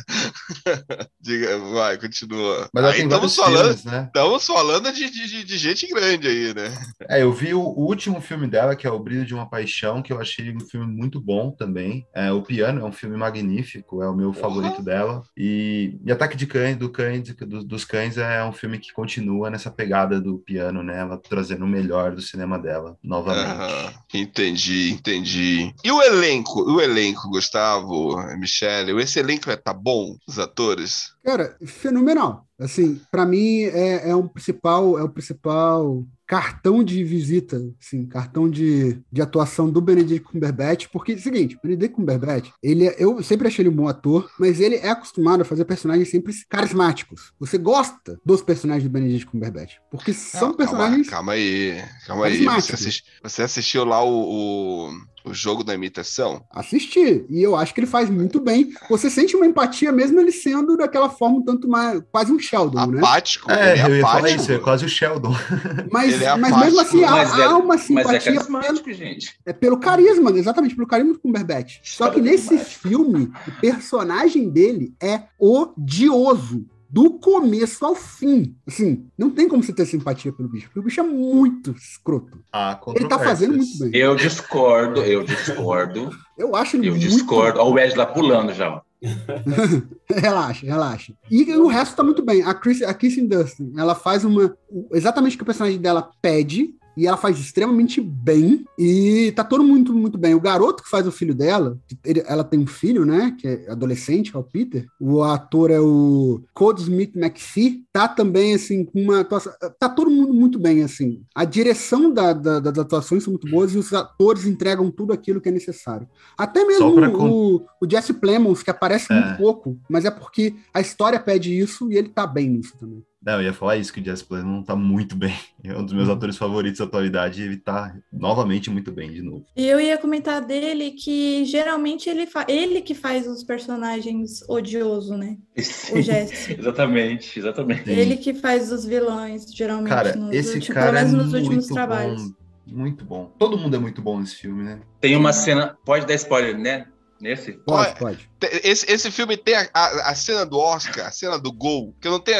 [laughs] Diga, vai, continua. Mas aí estamos falando, filmes, né? estamos falando de, de, de gente grande aí, né? É, eu vi o, o último filme dela, que é O Brilho de uma Paixão, que eu achei um filme muito bom também. É, o Piano é um filme magnífico, é o meu favorito dela. E, e Ataque de Cães, do Cães, do- dos Cães é um filme que continua nessa pegada do piano, né? Ela trazendo o melhor do cinema dela, novamente. Entendi, entendi. E o elenco? O elenco, Gustavo, Michele, esse elenco é, tá bom, os atores? Cara, fenomenal. Assim, pra mim é, é um principal, é o principal cartão de visita, assim, cartão de, de atuação do Benedict Cumberbatch, porque, seguinte, Benedict Cumberbatch, ele é- eu sempre achei ele um bom ator, mas ele é acostumado a fazer personagens sempre carismáticos. Você gosta dos personagens do Benedict Cumberbatch, porque são Não, personagens Calma, calma aí, calma aí. Você, você assistiu lá o, o, o jogo da imitação? assistir. E eu acho que ele faz muito bem. Você sente uma empatia mesmo ele sendo daquela forma um tanto mais quase um Sheldon, né? Apático, É, ele é eu ia falar apático. isso, é quase o Sheldon. [laughs] Mas, Ele é mas mesmo assim, há, Mas é- há uma Mas é simpatia pelo, carismático, gente. é pelo carisma, exatamente, pelo carisma do Cumberbatch. Só que nesse filme, o personagem dele é odioso. Do começo ao fim. Assim, não tem como você ter simpatia pelo bicho, porque o bicho é muito escroto. Há Ele tá fazendo muito bem. Eu discordo, eu discordo, Eu acho ele eu muito discordo. Olha o Wesley lá pulando já. ó. [laughs] relaxa, relaxa. E o resto tá muito bem. A, Chris, a Kirsten Dustin, ela faz uma. Exatamente o que o personagem dela pede. E ela faz extremamente bem. E tá todo muito, muito bem. O garoto que faz o filho dela, ele- ela tem um filho, né? Que é adolescente, é o Peter. O ator é o Code Smith McPhee. Tá também, assim, com uma atuação. Tá todo mundo muito bem, assim. A direção da, da- das atuações são muito boas e os atores entregam tudo aquilo que é necessário. Até mesmo con- o, o Jesse Plemons, que aparece É. muito pouco, mas é porque a história pede isso e ele tá bem nisso também. Não, eu ia falar isso, que o Jess Plemons tá muito bem. É um dos meus atores favoritos da atualidade e ele tá novamente muito bem de novo. E eu ia comentar dele que geralmente ele, fa... ele que faz os personagens odioso, né? [laughs] O Jesse. exatamente, exatamente. Ele que faz os vilões, geralmente, Cara, nos esse últimos, cara pelo é menos nos últimos muito trabalhos. bom. Muito bom. Todo mundo é muito bom nesse filme, né? Tem uma cena. Pode dar spoiler, né? Nesse? Pode, pode. Esse, esse filme tem a, a, a cena do Oscar, a cena do gol, que não tem.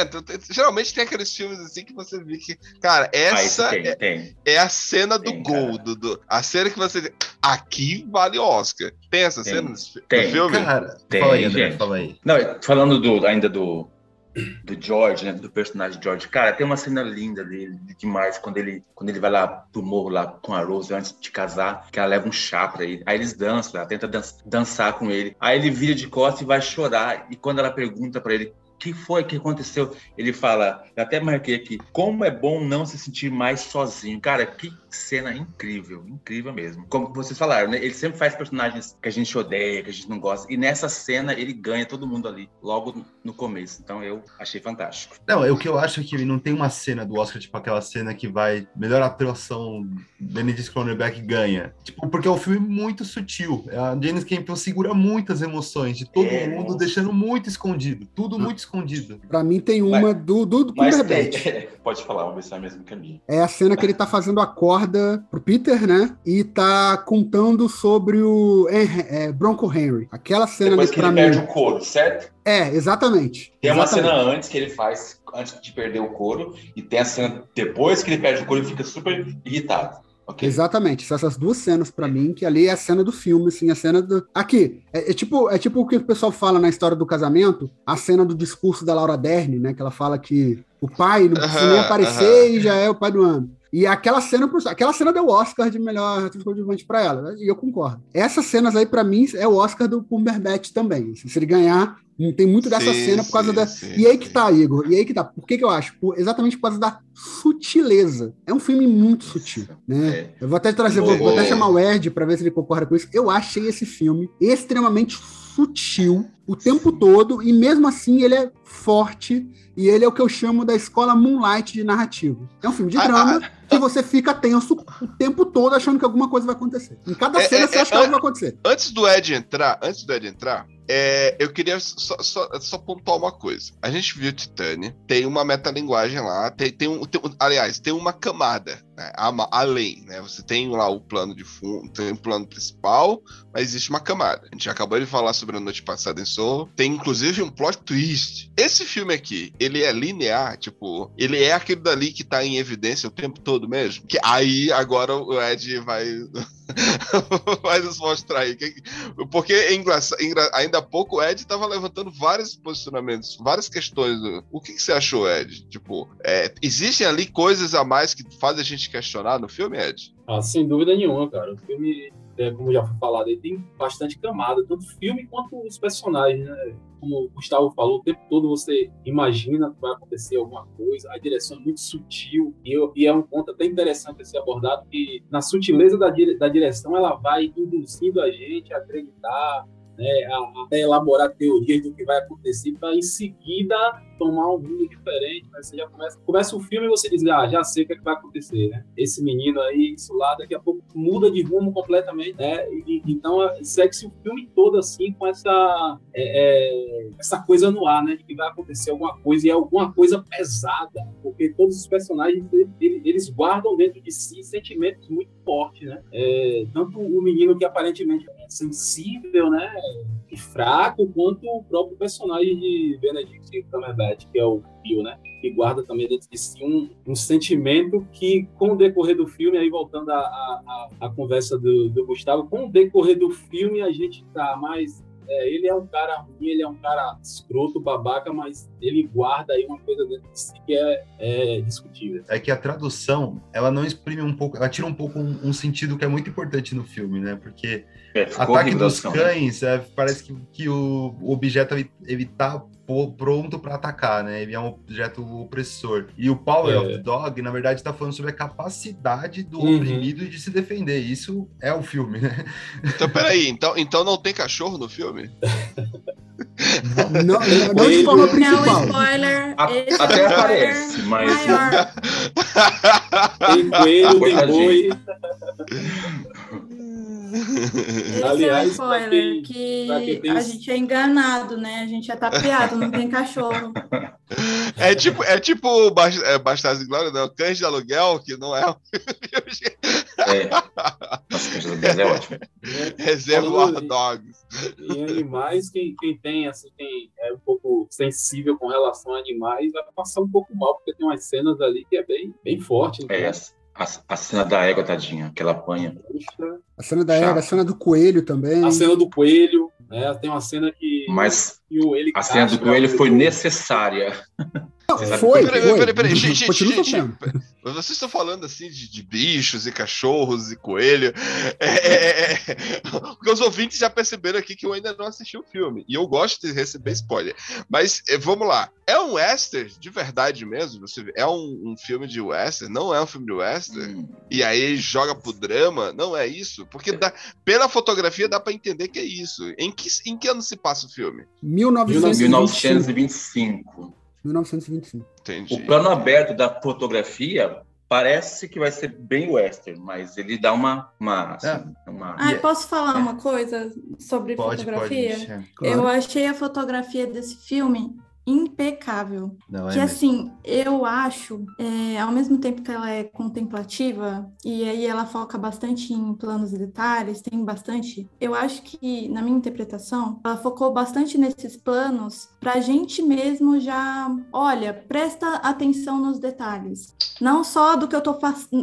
Geralmente tem aqueles filmes assim que você vê que. Cara, Ah, essa tem, é, tem. é a cena do Tem, gol. cara. Do, do- a cena que você. Aqui vale Oscar. Tem essa Tem. cena no filme? Cara, Tem, fala aí, André, gente. fala aí. Não, falando do, ainda do, do George, né? Do personagem George. Cara, tem uma cena linda dele, demais, quando ele, quando ele vai lá pro morro lá com a Rose antes de casar, que ela leva um chá pra ele. Aí eles dançam, ela tenta dan- dançar com ele. Aí ele vira de costas e vai chorar. E quando ela pergunta pra ele. Que foi que aconteceu? Ele fala, eu até marquei aqui, como é bom não se sentir mais sozinho. Cara, que cena incrível, incrível mesmo. Como vocês falaram, né? Ele sempre faz personagens que a gente odeia, que a gente não gosta. E nessa cena ele ganha todo mundo ali, logo no começo. Então eu achei fantástico. Não, é o que eu acho é que não tem uma cena do Oscar, tipo aquela cena que vai melhor atuação, Benedict Cronenberg ganha. Tipo, porque é um filme muito sutil. A James Campion segura muitas emoções de todo É, mundo, nossa. deixando muito escondido. Tudo muito escondido. Escondido. Pra mim tem uma do, do, do Mas Cumberbatch. tem, [laughs] pode falar, vamos ver se é o mesmo caminho. É a cena que ele tá fazendo a corda pro Peter, né? E tá contando sobre o é, Bronco Henry. Aquela cena Depois ali que pra ele mim. perde o couro, certo? É, exatamente. Tem uma Exatamente. cena antes que ele faz, antes de perder o couro, e tem a cena depois que ele perde o couro e fica super irritado. Ok? Exatamente, são essas duas cenas pra mim, que ali é a cena do filme, assim, a cena do. Aqui, é, é tipo, é tipo o que o pessoal fala na história do casamento, a cena do discurso da Laura Dern, né? Que ela fala que o pai não precisa nem aparecer e já é o pai do ano. E aquela cena, aquela cena deu Oscar de melhor atriz coadjuvante pra ela, e eu concordo. Essas cenas aí, pra mim, é o Oscar do Cumberbatch também. Se ele ganhar, tem muito dessa Sim, cena por causa sim, da. sim, e aí que tá, Igor. E aí que tá. Por que, que eu acho? Por- exatamente por causa da sutileza. É um filme muito sutil, né? É. Eu vou até trazer, vou, vou até chamar o Ed pra ver se ele concorda com isso. Eu achei esse filme extremamente sutil o tempo todo e mesmo assim ele é forte e ele é o que eu chamo da escola Moonlight de narrativo. É um filme de Ah, drama que você fica tenso o tempo todo achando que alguma coisa vai acontecer. Em cada É, cena é, você é, acha que algo vai acontecer. Antes do Ed entrar, antes do Ed entrar, é, eu queria só, só, só pontuar uma coisa. A gente viu Titânia, tem uma metalinguagem lá, tem, tem, um, tem aliás, tem uma camada, né, além, né? Você tem lá o plano de fundo, tem o plano principal, mas existe uma camada. A gente acabou de falar sobre a noite passada em Soul, tem inclusive um plot twist. Esse filme aqui, ele é linear, tipo, ele é aquele dali que tá em evidência o tempo todo mesmo. Que aí agora o Ed vai [laughs] vai nos mostrar aí. Que- Porque é ainda há pouco o Ed estava levantando vários posicionamentos, várias questões. O que, que você achou, Ed? Tipo, é, existem ali coisas a mais que fazem a gente questionar no filme, Ed? Ah, sem dúvida nenhuma, cara. O filme, é, como já foi falado, ele tem bastante camada, tanto filme quanto os personagens, né? Como o Gustavo falou, o tempo todo você imagina que vai acontecer alguma coisa, a direção é muito sutil, e, eu- e é um ponto até interessante ser abordado, que na sutileza da, da direção ela vai induzindo a gente a acreditar, né, a, a elaborar teorias do que vai acontecer, para em seguida tomar um rumo diferente, né? Você já começa, começa o filme e você diz, ah, já sei o que, é que vai acontecer, né? Esse menino aí, isso lá, daqui a pouco muda de rumo completamente, né? E- então é, segue-se o filme todo assim com essa é, é, essa coisa no ar, né? De que vai acontecer alguma coisa e é alguma coisa pesada, porque todos os personagens eles, guardam dentro de si sentimentos muito fortes, né? É, tanto o menino que aparentemente sensível, né? E fraco, quanto o próprio personagem de Benedict Cumberbatch, que é o Bill, né? Que guarda também dentro de si um, um sentimento que, com o decorrer do filme, aí voltando à conversa do, do Gustavo, com o decorrer do filme a gente tá mais é, ele é um cara ruim, ele é um cara escroto, babaca, mas ele guarda aí uma coisa dentro de si que é, é discutível. É que a tradução, ela não exprime um pouco, ela tira um pouco um, um sentido que é muito importante no filme, né? Porque É, Ataque dos né? Cães, é, parece que, que o, o objeto ele, ele tá pronto para atacar, né? Ele é um objeto opressor. E o Power É. of the Dog, na verdade, tá falando sobre a capacidade do Uhum. oprimido de se defender. Isso é o filme, né? Então, peraí, então, então não tem cachorro no filme? [laughs] Não, não, não de forma Não, principal. spoiler. A- até aparece, mas- Maior. Tem coelho, tem boi. [laughs] Esse Aliás, é o spoiler, quem- que tem a gente é enganado, né? A gente é tapeado, não tem cachorro. [laughs] É tipo, é tipo é, Bastardos e Glória, não, Cães de Aluguel, que não é [laughs] É. Nossa, Cães de Aluguel é ótimo. [laughs] Reservoir Falando em- Dogs. em animais, quem, quem tem, assim, quem é um pouco sensível com relação a animais, vai passar um pouco mal, porque tem umas cenas ali que é bem, bem forte. É, né? A, a- cena da égua, tadinha, que ela apanha. A cena da. Ega, a cena do coelho também. A cena do coelho, né? Tem uma cena que, Mas que o, ele a cena do coelho foi necessária. Sabe foi, quê? foi. Peraí, peraí, gente, gente, gente. Vocês estão falando assim de, de bichos e cachorros e coelho. É, é, é, porque os ouvintes já perceberam aqui que eu ainda não assisti o filme. E eu gosto de receber spoiler. Mas é, vamos lá. É um western de verdade mesmo? Você vê? É um, um filme de western? Não é um filme de western? Hum, E aí joga pro drama? Não é isso? Porque dá- pela fotografia dá pra entender que é isso. Em que, em que ano se passa o filme? 1925. 1925. 1925. Entendi. O plano aberto da fotografia parece que vai ser bem western, mas ele dá uma. uma, assim, uma- Ah, posso falar uma coisa sobre Pode, fotografia? pode. é. Claro. Eu achei a fotografia desse filme impecável. Não, é que mesmo. assim, eu acho, é, ao mesmo tempo que ela é contemplativa, e aí ela foca bastante em planos e detalhes, tem bastante. Eu acho que, na minha interpretação, ela focou bastante nesses planos pra gente mesmo já, olha, presta atenção nos detalhes. Não só do que eu tô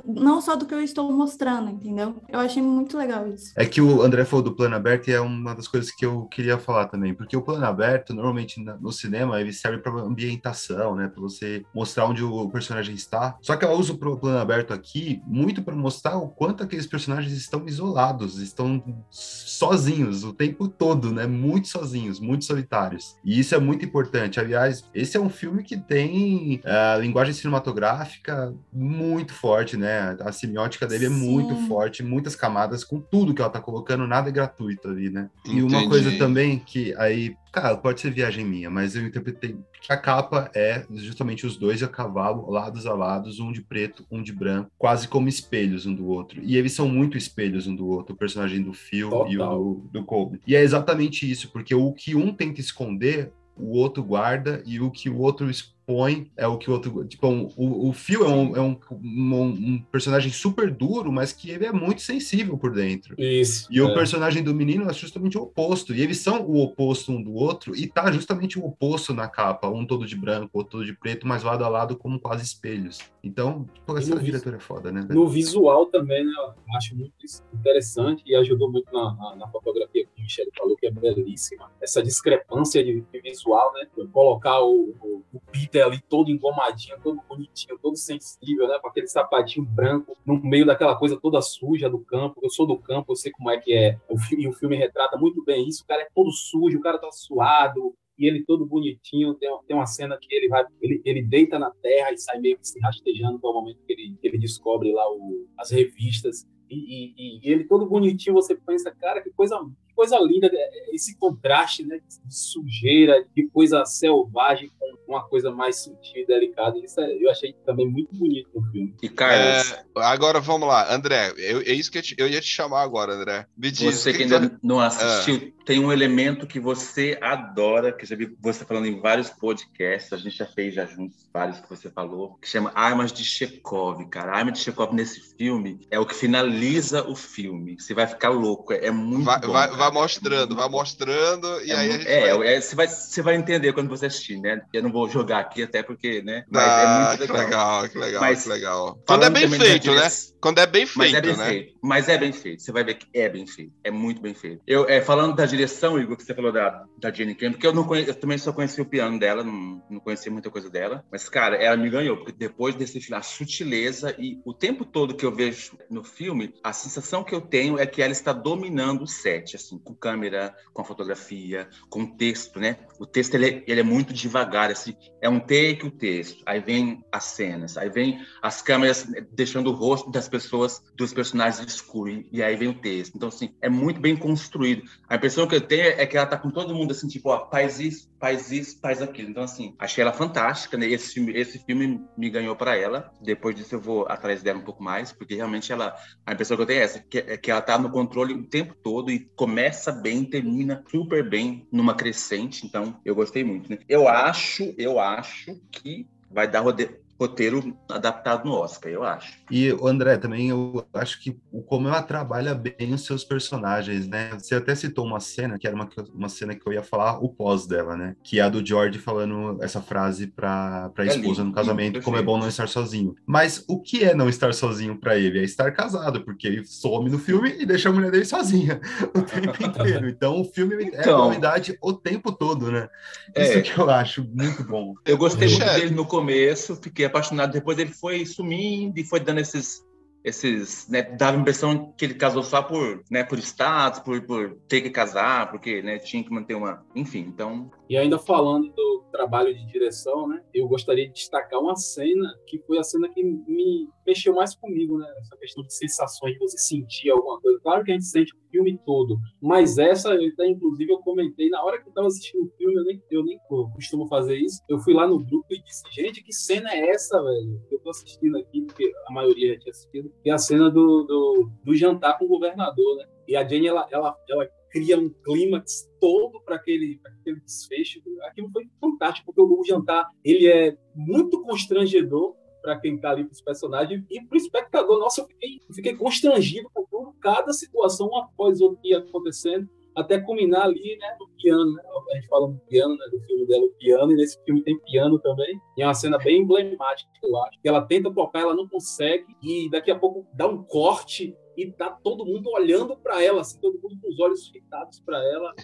não só do que eu estou mostrando, entendeu? Eu achei muito legal isso. É que o André falou do plano aberto e é uma das coisas que eu queria falar também, porque o plano aberto, normalmente no cinema, ele serve para ambientação, né, para você mostrar onde o personagem está. Só que ela usa o plano aberto aqui muito para mostrar o quanto aqueles personagens estão isolados, estão sozinhos o tempo todo, né, muito sozinhos, muito solitários. E isso é muito importante. Aliás, esse é um filme que tem a linguagem cinematográfica muito forte, né? A semiótica dele é muito Sim. forte, muitas camadas com tudo que ela tá colocando, nada é gratuito ali, né? E uma Entendi. coisa também que aí, cara, pode ser viagem minha, mas eu interpretei que a capa é justamente os dois a cavalo, lados a lados, um de preto, um de branco, quase como espelhos um do outro. E eles são muito espelhos um do outro, o personagem do Phil e o Total. do, do Colby. E é exatamente isso, porque o que um tenta esconder, o outro guarda, e o que o outro expõe é o que o outro. Tipo, um- o, o Phil é, um, é um, um- um personagem super duro, mas que ele é muito sensível por dentro. Isso. E o é. personagem do menino é justamente o oposto. E eles são o oposto um do outro, e tá justamente o oposto na capa. Um todo de branco, outro todo de preto, mas lado a lado como quase espelhos. Então, pô, essa diretora é foda, né? velho? No visual também, né? Eu acho muito interessante e ajudou muito na, na, na fotografia que o Michele falou, que é belíssima. Essa discrepância de, de visual, né? Colocar o, o, o Peter todo engomadinho, todo bonitinho, todo sensível, né? Com aquele sapatinho branco no meio daquela coisa toda suja do campo. Eu sou do campo, eu sei como é que é. O filme, e o filme retrata muito bem isso. O cara é todo sujo, o cara tá suado, e ele todo bonitinho. Tem, tem uma cena que ele vai, ele, ele deita na terra e sai meio que se rastejando, que é o momento que ele, ele descobre lá o, as revistas. E, e- e ele todo bonitinho, você pensa, cara, que coisa, coisa linda, é, esse contraste, né? De sujeira, de coisa selvagem com uma coisa mais sutil e delicada. Isso é- eu achei também muito bonito no filme. E Carlos, É, agora vamos lá, André. eu- é isso que eu, te- eu ia te chamar agora, André. Me diz. você que que ainda tu- não assistiu, tem um elemento que você adora, que eu já vi você falando em vários podcasts, a gente já fez já juntos vários que você falou, que chama Armas de Chekhov, cara. A arma de Chekhov nesse filme é o que finaliza o filme. Você vai ficar louco, é, é muito Vai, bom. vai, cara. Vai mostrando, vai mostrando, e É, aí a gente é, vai... é, você, vai, você vai entender quando você assistir, né? Eu não vou jogar aqui até porque, né? Mas é Ah, muito que legal. legal, que legal, Mas que legal. Quando é bem feito, né? Quando é bem Mas feito, é bem né? feito. Mas é bem feito. Você vai ver que é bem feito. É muito bem feito. Eu, é, falando da direção, Igor, que você falou da, da Jenny Kemp, porque eu, não conhe- eu também só conheci o piano dela, não, não conhecia muita coisa dela. Mas, cara, ela me ganhou, porque depois desse filme, a sutileza e o tempo todo que eu vejo no filme, a sensação que eu tenho é que ela está dominando o set, assim, com câmera, com fotografia, com texto, né? O texto, ele, é- ele é muito devagar, assim, é um take o texto, aí vem as cenas, aí vem as câmeras deixando o rosto das pessoas, dos personagens escuro, e aí vem o texto. Então, assim, é muito bem construído. A impressão que eu tenho é que ela tá com todo mundo, assim, tipo, ó, faz isso, faz isso, faz aquilo. Então, assim, achei ela fantástica, né? Esse filme, esse filme me ganhou para ela. Depois disso, eu vou atrás dela um pouco mais, porque realmente ela, a impressão que eu tenho é essa, que, é que ela tá no controle o tempo todo e começa bem, termina super bem numa crescente. Então, eu gostei muito, né? Eu acho, eu acho que vai dar rode- roteiro adaptado no Oscar, eu acho. E o André, também eu acho que o como ela trabalha bem os seus personagens, né? Você até citou uma cena, que era uma, uma cena que eu ia falar o pós dela, né? Que é a do George falando essa frase pra, pra É esposa lindo, no casamento, lindo, como é bom não estar sozinho. Mas o que é não estar sozinho pra ele? É estar casado, porque ele some no filme e deixa a mulher dele sozinha [laughs] o tempo [laughs] inteiro. Então o filme é Então. novidade o tempo todo, né? É. Isso que eu acho muito bom. Eu gostei muito dele no começo, fiquei apaixonado. Depois ele foi sumindo e foi dando esses. esses né, dava a impressão que ele casou só por, né, por status, por, por ter que casar, porque né, tinha que manter uma. Enfim, então. E ainda falando do trabalho de direção, né? Eu gostaria de destacar uma cena que foi a cena que me mexeu mais comigo, né? Essa questão de sensações, de você sentir alguma coisa. Claro que a gente sente o filme todo, mas essa, eu até, inclusive, eu comentei na hora que eu estava assistindo o filme, eu nem, eu nem costumo fazer isso. Eu fui lá no grupo e disse, gente, que cena é essa, velho? Eu tô assistindo aqui, porque a maioria já tinha assistido, que é a cena do, do, do jantar com o governador, né? E a Jenny, ela, ela, ela cria um clímax todo para aquele, aquele desfecho. Aquilo foi fantástico, porque o jantar ele é muito constrangedor para quem está ali para os personagens e para o espectador. Nossa, eu fiquei, fiquei constrangido com tudo, cada situação após outra que ia acontecendo até culminar ali, né, no piano, né? A gente fala no piano, né, do filme dela, o piano, e nesse filme tem piano também. E é uma cena bem emblemática, eu acho. Que ela tenta tocar, ela não consegue, e daqui a pouco dá um corte e tá todo mundo olhando para ela, assim, todo mundo com os olhos fitados para ela.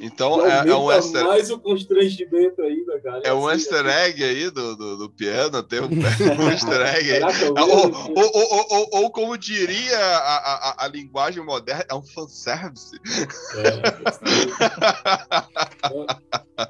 Então é, é, um easter... mais o constrangimento ainda, cara. É um assim, easter egg aí do, do, do, piano, tem um, [laughs] um easter egg aí. ou, ou, ou, ou, ou, como diria a, a, a, linguagem moderna, é um fanservice. É.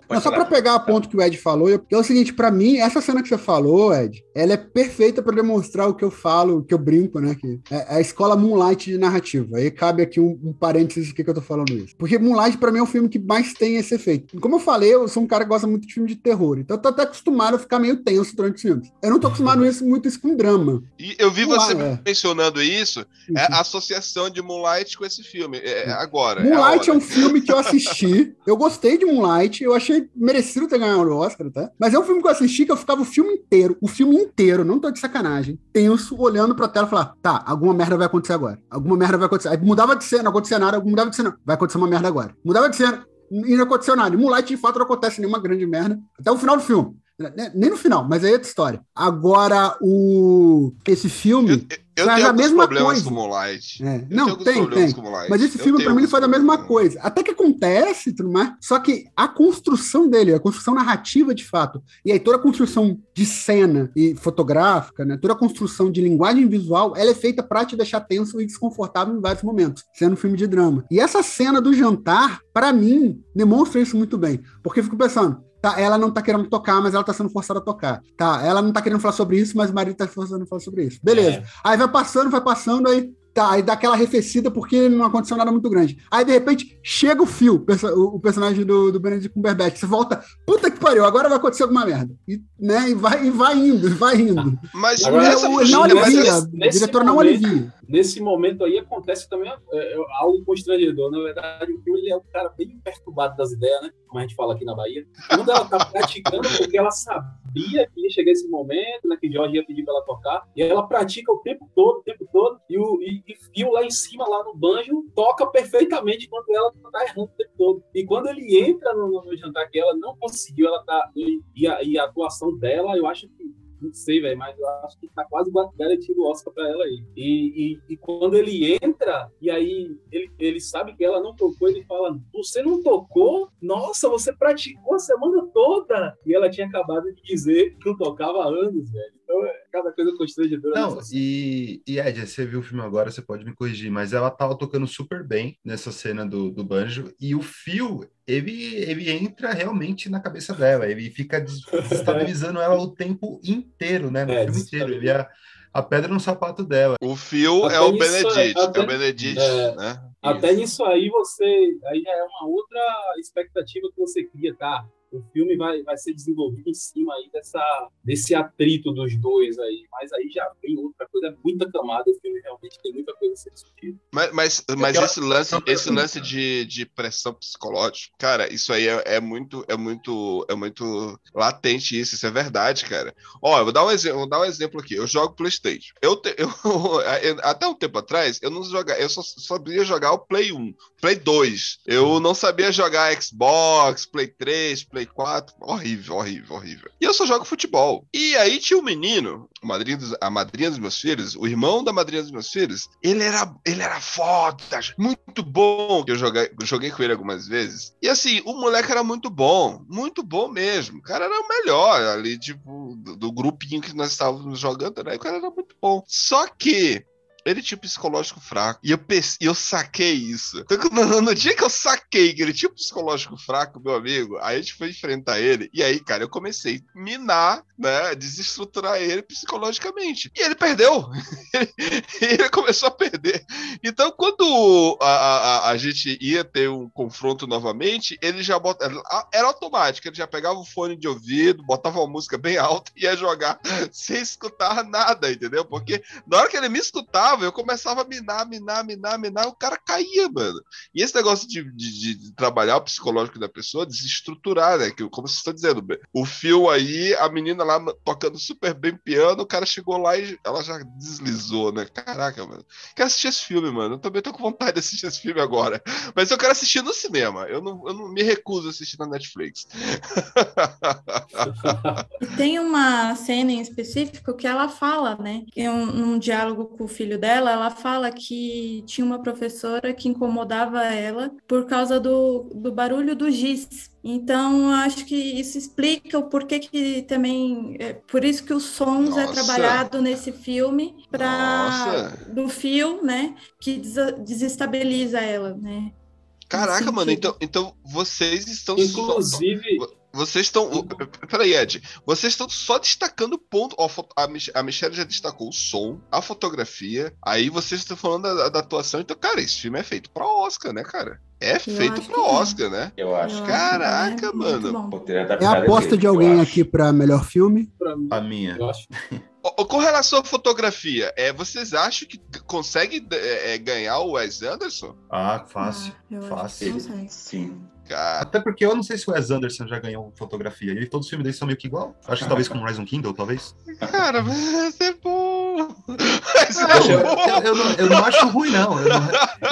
Não, só para pegar a ponto que o Ed falou, é o seguinte, para mim, essa cena que você falou, Ed, ela é perfeita para demonstrar o que eu falo, o que eu brinco, né? Que é a escola Moonlight de narrativa. Aí cabe aqui um, um parênteses que, que eu tô falando isso. Porque Moonlight, para mim, é o filme que mais tem esse efeito. Como eu falei, eu sou um cara que gosta muito de filme de terror. Então eu tô até acostumado a ficar meio tenso durante os filmes. Eu não tô acostumado isso, muito isso com drama. E eu vi você é. mencionando isso, é a associação de Moonlight com esse filme. É, é agora. É Moonlight é, é, um filme que eu assisti. eu gostei de Moonlight. Eu achei merecido ter ganhado o Oscar, tá? Mas é um filme que eu assisti que eu ficava o filme inteiro, o filme inteiro, não tô de sacanagem, tenso, olhando pra tela e falar: tá, alguma merda vai acontecer agora. Alguma merda vai acontecer. Aí mudava de cena, acontecia nada, mudava de cena, vai acontecer uma merda agora. Mudava de cena, e não aconteceu nada. Moonlight, de fato, não acontece nenhuma grande merda até o final do filme. Né, nem no final, mas aí é outra história. Agora, o esse filme. Eu, eu faz tenho a mesma coisa. com Moonlight. É. Não, tem, tem. Mas esse filme, para mim, ele faz a mesma coisa. Até que acontece tudo mais. Só que a construção dele, a construção narrativa de fato, e aí toda a construção de cena e fotográfica, né? Toda a construção de linguagem visual, ela é feita para te deixar tenso e desconfortável em vários momentos, sendo um filme de drama. E essa cena do jantar, para mim, demonstra isso muito bem. Porque eu fico pensando, Tá, ela não tá querendo tocar, mas ela tá sendo forçada a tocar. Tá, ela não tá querendo falar sobre isso, mas o marido tá forçando a falar sobre isso. Beleza. É. Aí vai passando, vai passando, aí tá, aí dá aquela arrefecida porque não aconteceu nada muito grande. Aí, de repente, chega o Phil, o personagem do, do Benedict Cumberbatch. Você volta, puta que pariu, agora vai acontecer alguma merda. E, né, e, vai, e vai indo, vai indo. Mas agora, essa não alivia, o diretor não alivia nesse momento aí acontece também é, é, algo constrangedor. Na verdade, o ele é um cara bem perturbado das ideias, né? Como a gente fala aqui na Bahia. Quando ela tá praticando, porque ela sabia que ia chegar esse momento, né? Que Jorge ia pedir pra ela tocar. E ela pratica o tempo todo, o tempo todo. E o e, e Fio lá em cima, lá no banjo, toca perfeitamente quando ela tá errando o tempo todo. E quando ele entra no, no jantar que ela não conseguiu, ela tá. E a, e a atuação dela, eu acho que não sei, velho, mas eu acho que tá quase garantido o Oscar pra ela aí. E, e, e, quando ele entra, e aí ele, ele sabe que ela não tocou, ele fala: Você não tocou? Nossa, você praticou a semana toda! E ela tinha acabado de dizer que não tocava há anos, velho. Então, é cada coisa constrangedora. Não, e, e Ed, você viu o filme agora, você pode me corrigir, mas ela tava tocando super bem nessa cena do, do banjo, e o fio, ele, ele entra realmente na cabeça dela, ele fica desestabilizando ela o tempo inteiro, né? No é, filme inteiro. Ele é a pedra no sapato dela. O fio até é o Benedict, até, é o Benedict, é, né? Até Isso. nisso aí você. Aí já é uma outra expectativa que você cria, tá? O filme vai, vai ser desenvolvido em cima aí dessa, desse atrito dos dois aí. Mas aí já vem outra coisa, muita camada. O filme realmente tem muita coisa a ser discutida. Mas, mas, mas esse lance, esse lance de, de pressão psicológica, cara, isso aí é, é, muito, é muito, é muito latente isso, isso é verdade, cara. Ó, eu vou dar um exemplo, vou dar um exemplo aqui. Eu jogo PlayStation. Eu, te, eu [laughs] até um tempo atrás, eu não jogava, eu só sabia jogar o Play 1, Play 2. Eu não sabia jogar Xbox, Play 3, Play Play 4. Horrível, horrível, horrível. E eu só jogo futebol. E aí tinha um menino, a madrinha dos, meus filhos, o irmão da madrinha dos meus filhos, ele era, ele era foda, muito bom. Eu joguei, joguei com ele algumas vezes. E assim, o moleque era muito bom, muito bom mesmo. O cara era o melhor ali, tipo, do, do grupinho que nós estávamos jogando, né? O cara era muito bom. Só que ele tinha um psicológico fraco. E eu, pense, eu saquei isso. Então, no, no, dia que eu saquei que ele tinha um psicológico fraco, meu amigo, aí a gente foi enfrentar ele. E aí, cara, eu comecei a minar, né? Desestruturar ele psicologicamente. E ele perdeu. [laughs] ele começou a perder. Então, quando a, a, a, gente ia ter um confronto novamente, ele já bota. Era automático, ele já pegava o fone de ouvido, botava uma música bem alta e ia jogar [laughs] sem escutar nada, entendeu? Porque na hora que ele me escutar acertava, eu começava a minar, minar, minar, minar, o cara caía, mano. E esse negócio de, de, de trabalhar o psicológico da pessoa, desestruturar, né? Que, como vocês estão dizendo, o fio aí, a menina lá tocando super bem piano, o cara chegou lá e ela já deslizou, né? Caraca, mano. Quero assistir esse filme, mano. Eu também tô com vontade de assistir esse filme agora. Mas eu quero assistir no cinema. Eu não, eu não me recuso a assistir na Netflix. [laughs] Tem uma cena em específico que ela fala, né? Em um, num diálogo com o filho dela, ela fala que tinha uma professora que incomodava ela por causa do, do barulho do giz. Então, acho que isso explica o porquê que também. É por isso que os sons é Nossa. trabalhado nesse filme para Nossa. do fio, né? Que desa- desestabiliza ela, né? Caraca, mano, então, então vocês estão. Inclusive. Só, vocês estão. Peraí, Ed. Vocês estão só destacando ponto. Ó, a, Mich- a Michelle já destacou o som, a fotografia. Aí vocês estão falando da, da atuação. Então, cara, esse filme é feito pra Oscar, né, cara? É feito que é. Oscar, né? Eu acho Eu que acho que Caraca, é mano. É a aposta de alguém aqui pra melhor filme? Pra mim, A minha. eu acho. [laughs] Com relação à fotografia, é, vocês acham que consegue é, é, ganhar o Wes Anderson? Ah, fácil. Ah, eu acho fácil. Sim. Até porque eu não sei se o Wes Anderson já ganhou fotografia. E todos os filmes dele são meio que igual. Acho que talvez com Horizon Kindle, talvez. cara, mas é bom. Mas é Eu, bom. eu- eu não, eu não acho ruim, não. Eu não,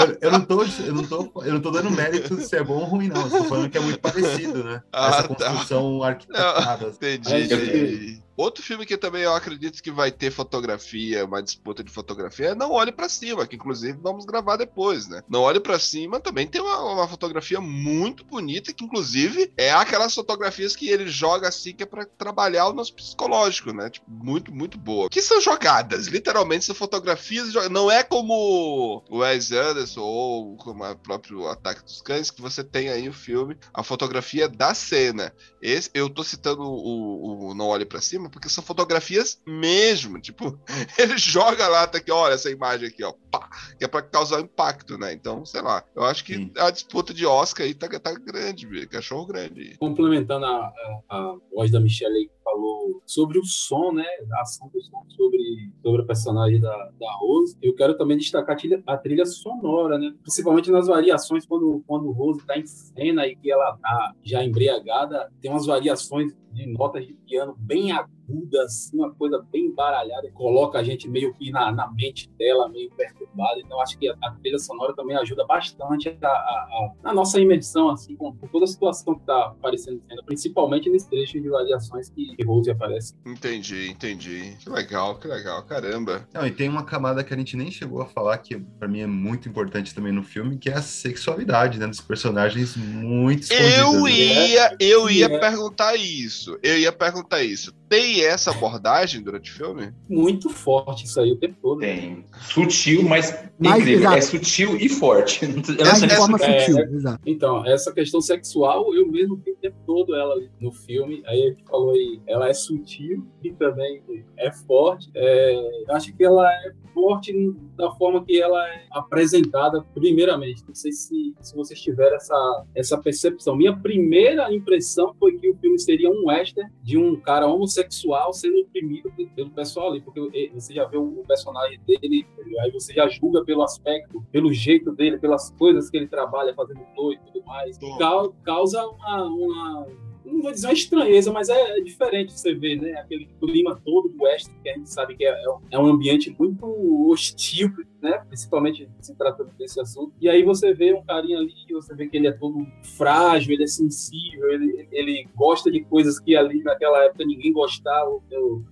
eu, eu não tô, eu, não tô, eu não tô dando mérito se é bom ou ruim, não. Eu tô falando que é muito parecido, né? Ah, Essa tá. construção arquitetada. Entendi, É, entendi. Outro filme que também eu acredito que vai ter fotografia, uma disputa de fotografia, é Não Olhe Pra Cima, que inclusive vamos gravar depois, né? Não Olhe Pra Cima também tem uma, uma fotografia muito bonita, que inclusive é aquelas fotografias que ele joga assim, que é pra trabalhar o nosso psicológico, né? Tipo, muito, muito boa. Que são jogadas, literalmente são fotografias, não é como o Wes Anderson ou como o próprio Ataque dos Cães, que você tem aí o filme, a fotografia da cena. Esse, eu tô citando o, o Não Olhe Pra Cima porque são fotografias mesmo. Tipo, [laughs] ele joga lá, tá aqui, olha essa imagem aqui, ó, pá, que é pra causar impacto, né? Então, sei lá, eu acho que Sim. a disputa de Oscar aí tá, tá grande, velho, cachorro grande. complementando a, a, a voz da Michelle aí que falou sobre o som, né? A ação do som sobre, sobre a personagem da, da Rose, eu quero também destacar a trilha, a trilha sonora, né? Principalmente nas variações quando, quando Rose tá em cena e que ela tá já embriagada, tem umas variações de notas de piano bem agudas, assim, uma coisa bem embaralhada, coloca a gente meio que na, na mente dela, meio perturbada. Então, acho que a, a trilha sonora também ajuda bastante a, a, a, na nossa imersão, assim, com, toda a situação que está aparecendo, em cena, principalmente nesse trecho de variações que Rose aparece. Entendi, entendi. Que legal, que legal, caramba. Não, e tem uma camada que a gente nem chegou a falar, que pra mim é muito importante também no filme, que é a sexualidade, né? Dos personagens muito. Eu né? ia, eu ia É. perguntar isso. Eu ia perguntar isso. Tem essa abordagem durante o filme? Muito forte isso aí o tempo todo. Tem. Sutil, mas Mais incrível. exato. É sutil e forte. [laughs] Não Mas sei de forma é, sutil, é- exato. Então, essa questão sexual, eu mesmo vi o tempo todo ela ali no filme. Aí a gente falou aí, ela é sutil e também é forte. É, eu acho que ela é forte da forma que ela é apresentada, primeiramente. Não sei se, se vocês tiveram essa, essa percepção. Minha primeira impressão foi que o filme seria um western de um cara homossexual sendo oprimido pelo pessoal ali, porque você já vê o personagem dele, aí você já julga pelo aspecto, pelo jeito dele, pelas coisas que ele trabalha fazendo flor e tudo mais. Cau- causa uma, uma- não vou dizer uma estranheza, mas é, diferente você ver, né? Aquele clima todo do western que a gente sabe que é, é um ambiente muito hostil, né? Principalmente se tratando desse assunto. E aí você vê um carinha ali, você vê que ele é todo frágil, ele é sensível, ele, ele gosta de coisas que ali naquela época ninguém gostava, ou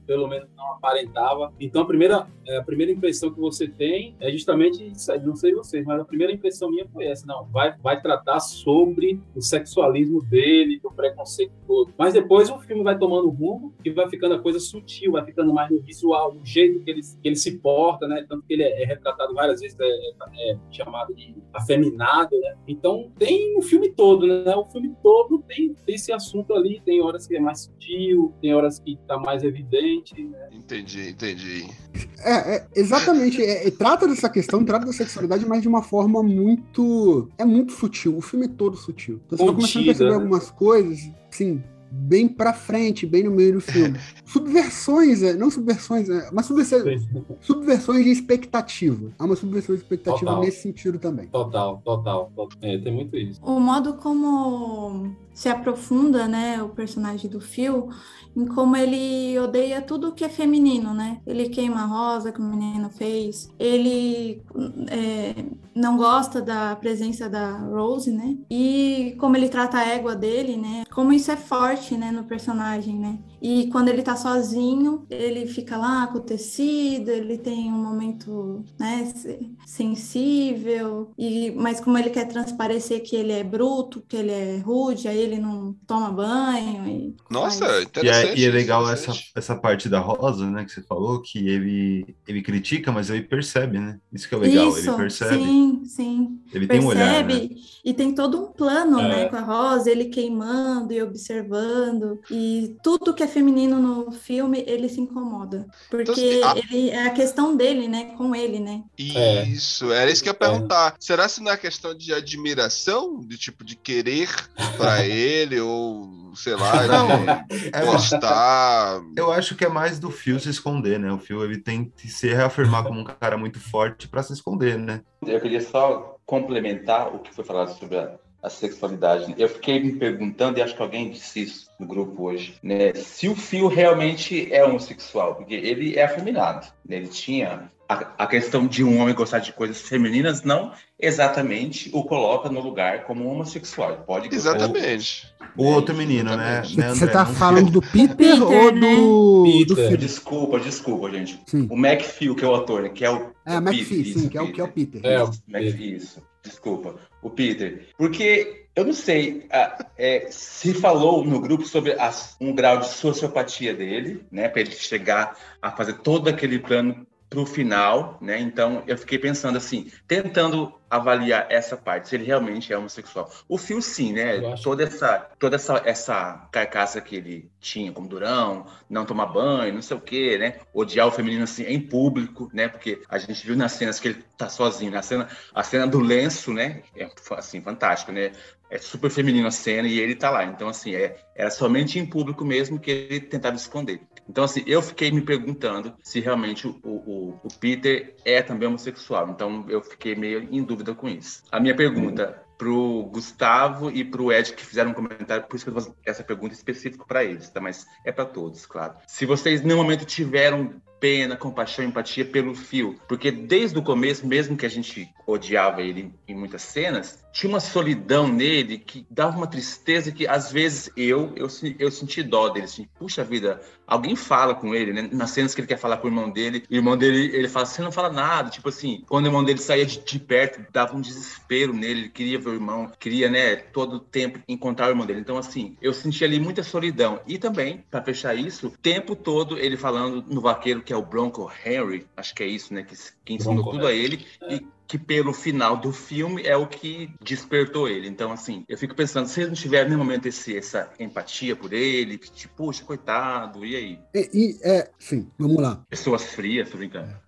pelo, menos não aparentava. Então a primeira, é, a primeira impressão que você tem é justamente não sei vocês, mas a primeira impressão minha foi essa, não, vai, vai tratar sobre o sexualismo dele, do preconceito todo. Mas depois o filme vai tomando rumo e vai ficando a coisa sutil, vai ficando mais no visual, no jeito que ele, que ele se porta, né? Tanto que ele é, é várias vezes, é, é- chamado de afeminado, né? Então tem o filme todo, né? O filme todo tem, tem esse assunto ali, tem horas que é mais sutil, tem horas que tá mais evidente, né? Entendi, entendi. É, é, exatamente. É, é, trata dessa questão, trata da sexualidade, mas de uma forma muito. É muito sutil. O filme é todo sutil. Então você vai começando a Contida, perceber né? algumas coisas, sim, bem pra frente, bem no meio do filme. [laughs] Subversões, é, não subversões, é, mas subversões, subversões de expectativa. Há uma subversão de expectativa Total. nesse sentido também. Total, total. total. É, tem muito isso. O modo como se aprofunda, né, o personagem do Phil, em como ele odeia tudo que é feminino, né? Ele queima a rosa que o menino fez, ele é, não gosta da presença da Rose, né? E como ele trata a égua dele, né? Como isso é forte, né, no personagem, né? E quando ele tá sozinho, ele fica lá com o tecido, ele tem um momento, né, se- sensível, e mas como ele quer transparecer que ele é bruto, que ele é rude, aí ele não toma banho e Nossa, faz- E é, e é legal essa, essa parte da Rosa, né, que você falou, que ele, ele critica, mas ele percebe, né? Isso que é legal, Isso, ele percebe. sim, sim. Ele tem um olhar, né? Percebe, e tem todo um plano, É. né, com a Rosa, ele queimando e observando, e tudo que é feminino no filme, ele se incomoda, porque Então, a- ele é a questão dele, né, com ele, né? É. Isso, era isso que eu ia perguntar. Será se não é questão de admiração, de tipo, de querer pra [laughs] ele, ou sei lá, [laughs] Não, de é- gostar? Eu acho que é mais do Phil se esconder, né? O Phil ele tem que se reafirmar como um cara muito forte pra se esconder, né? Eu queria só complementar o que foi falado sobre a, a sexualidade. Eu fiquei me perguntando, e acho que alguém disse isso no grupo hoje, né? Se o Phil realmente é homossexual, porque ele é afeminado, né? Ele tinha a, a questão de um homem gostar de coisas femininas, não exatamente o coloca no lugar como homossexual. Pode gostar- Exatamente. O outro menino, né? Exatamente. né, Você tá falando do Peter, Peter, ou né? do, do Peter. Phil? Desculpa, desculpa, gente. Sim. O McPhee, que é o ator, né? Que é o. É, o McPhee, Peter, sim, isso, que é, o, que é o Peter. É, o Isso, McPhee, isso. Desculpa. O Peter. Porque eu não sei é, se falou no grupo sobre as- um grau de sociopatia dele, né? Para ele chegar a fazer todo aquele plano pro final, né? Então eu fiquei pensando assim, tentando avaliar essa parte, se ele realmente é homossexual. O Phil sim, né? Toda essa toda essa, essa carcaça que ele tinha como durão, não tomar banho, não sei o quê, né? Odiar o feminino assim em público, né? Porque a gente viu nas cenas que ele tá sozinho, na cena a cena do lenço, né? É assim fantástico, né? É super feminino a cena e ele tá lá. Então assim, é, era somente em público mesmo que ele tentava esconder. Então, assim, eu fiquei me perguntando se realmente o, o, o Peter é também homossexual. Então, eu fiquei meio em dúvida com isso. A minha pergunta pro Gustavo e pro Ed que fizeram um comentário, por isso que eu faço essa pergunta específica para eles, tá? Mas é para todos, claro. Se vocês nenhum momento tiveram pena, compaixão, empatia pelo Phil, porque desde o começo, mesmo que a gente odiava ele em muitas cenas, tinha uma solidão nele que dava uma tristeza que às vezes eu eu, eu senti dó dele, assim, puxa vida, alguém fala com ele, né? Nas cenas que ele quer falar com o irmão dele, o irmão dele, ele fala, você não fala nada, tipo assim, quando o irmão dele saía de, de perto, dava um desespero nele, ele queria ver o irmão, queria, né, todo tempo encontrar o irmão dele. Então, assim, eu senti ali muita solidão. E também, pra fechar isso, o tempo todo ele falando no vaqueiro que é o Bronco Henry, acho que é isso, né, que, que ensinou Bronco tudo a ele, e que pelo final do filme é o que despertou ele. Então, assim, eu fico pensando, se ele não tiver nenhum momento esse, essa empatia por ele, que, tipo, puxa, coitado, e aí? E, e, é, sim, vamos lá. Pessoas frias, tô brincando.